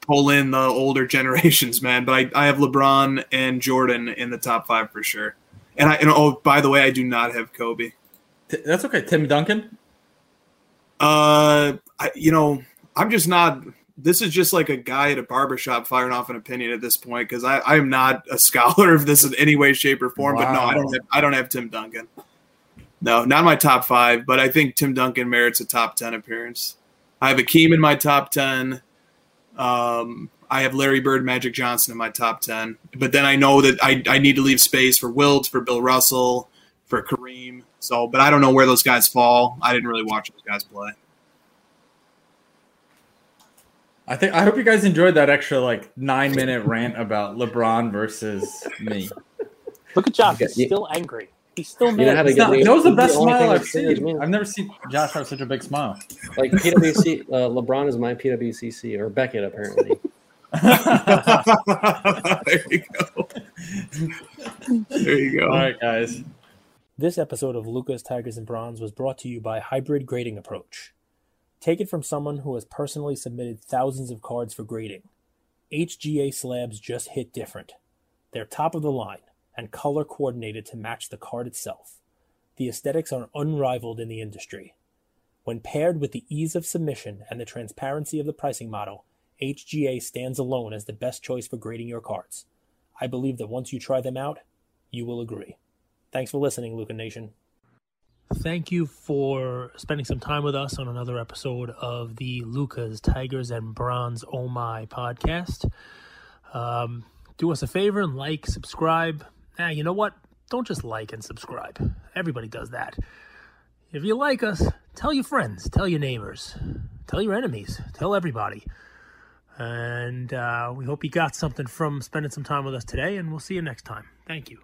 pull in the older generations, man. But I, I have LeBron and Jordan in the top five for sure. And I and oh by the way, I do not have Kobe. That's okay. Tim Duncan. Uh, I, you know, I'm just not. This is just like a guy at a barbershop firing off an opinion at this point because I, I am not a scholar of this in any way, shape, or form. But no, I don't. Have, I don't have Tim Duncan. No, not my top five, but I think Tim Duncan merits a top ten appearance. I have Akeem in my top ten. Um, I have Larry Bird, Magic Johnson in my top ten, but then I know that I, I need to leave space for Wilt, for Bill Russell, for Kareem. So, but I don't know where those guys fall. I didn't really watch those guys play. I think I hope you guys enjoyed that extra like nine minute rant about LeBron versus me. Look at Josh. He's you- still angry. He's still You know mad. how to It's get not- me- that was the the best only smile I've that's serious, seen. I've never seen Josh have such a big smile. Like PwC, uh, LeBron is my PwCC or Beckett apparently. there you go. There you go. All right, guys. This episode of Lucas Tigers and Bronze was brought to you by Hybrid Grading Approach. Take it from someone who has personally submitted thousands of cards for grading. HGA slabs just hit different. They're top of the line and color coordinated to match the card itself. The aesthetics are unrivaled in the industry. When paired with the ease of submission and the transparency of the pricing model, HGA stands alone as the best choice for grading your cards. I believe that once you try them out, you will agree. Thanks for listening, Luca Nation. Thank you for spending some time with us on another episode of the Lucas Tigers and Bronze Oh My podcast. Um, do us a favor and like, subscribe. Now, you know what? Don't just like and subscribe. Everybody does that. If you like us, tell your friends, tell your neighbors, tell your enemies, tell everybody. And uh, we hope you got something from spending some time with us today, and we'll see you next time. Thank you.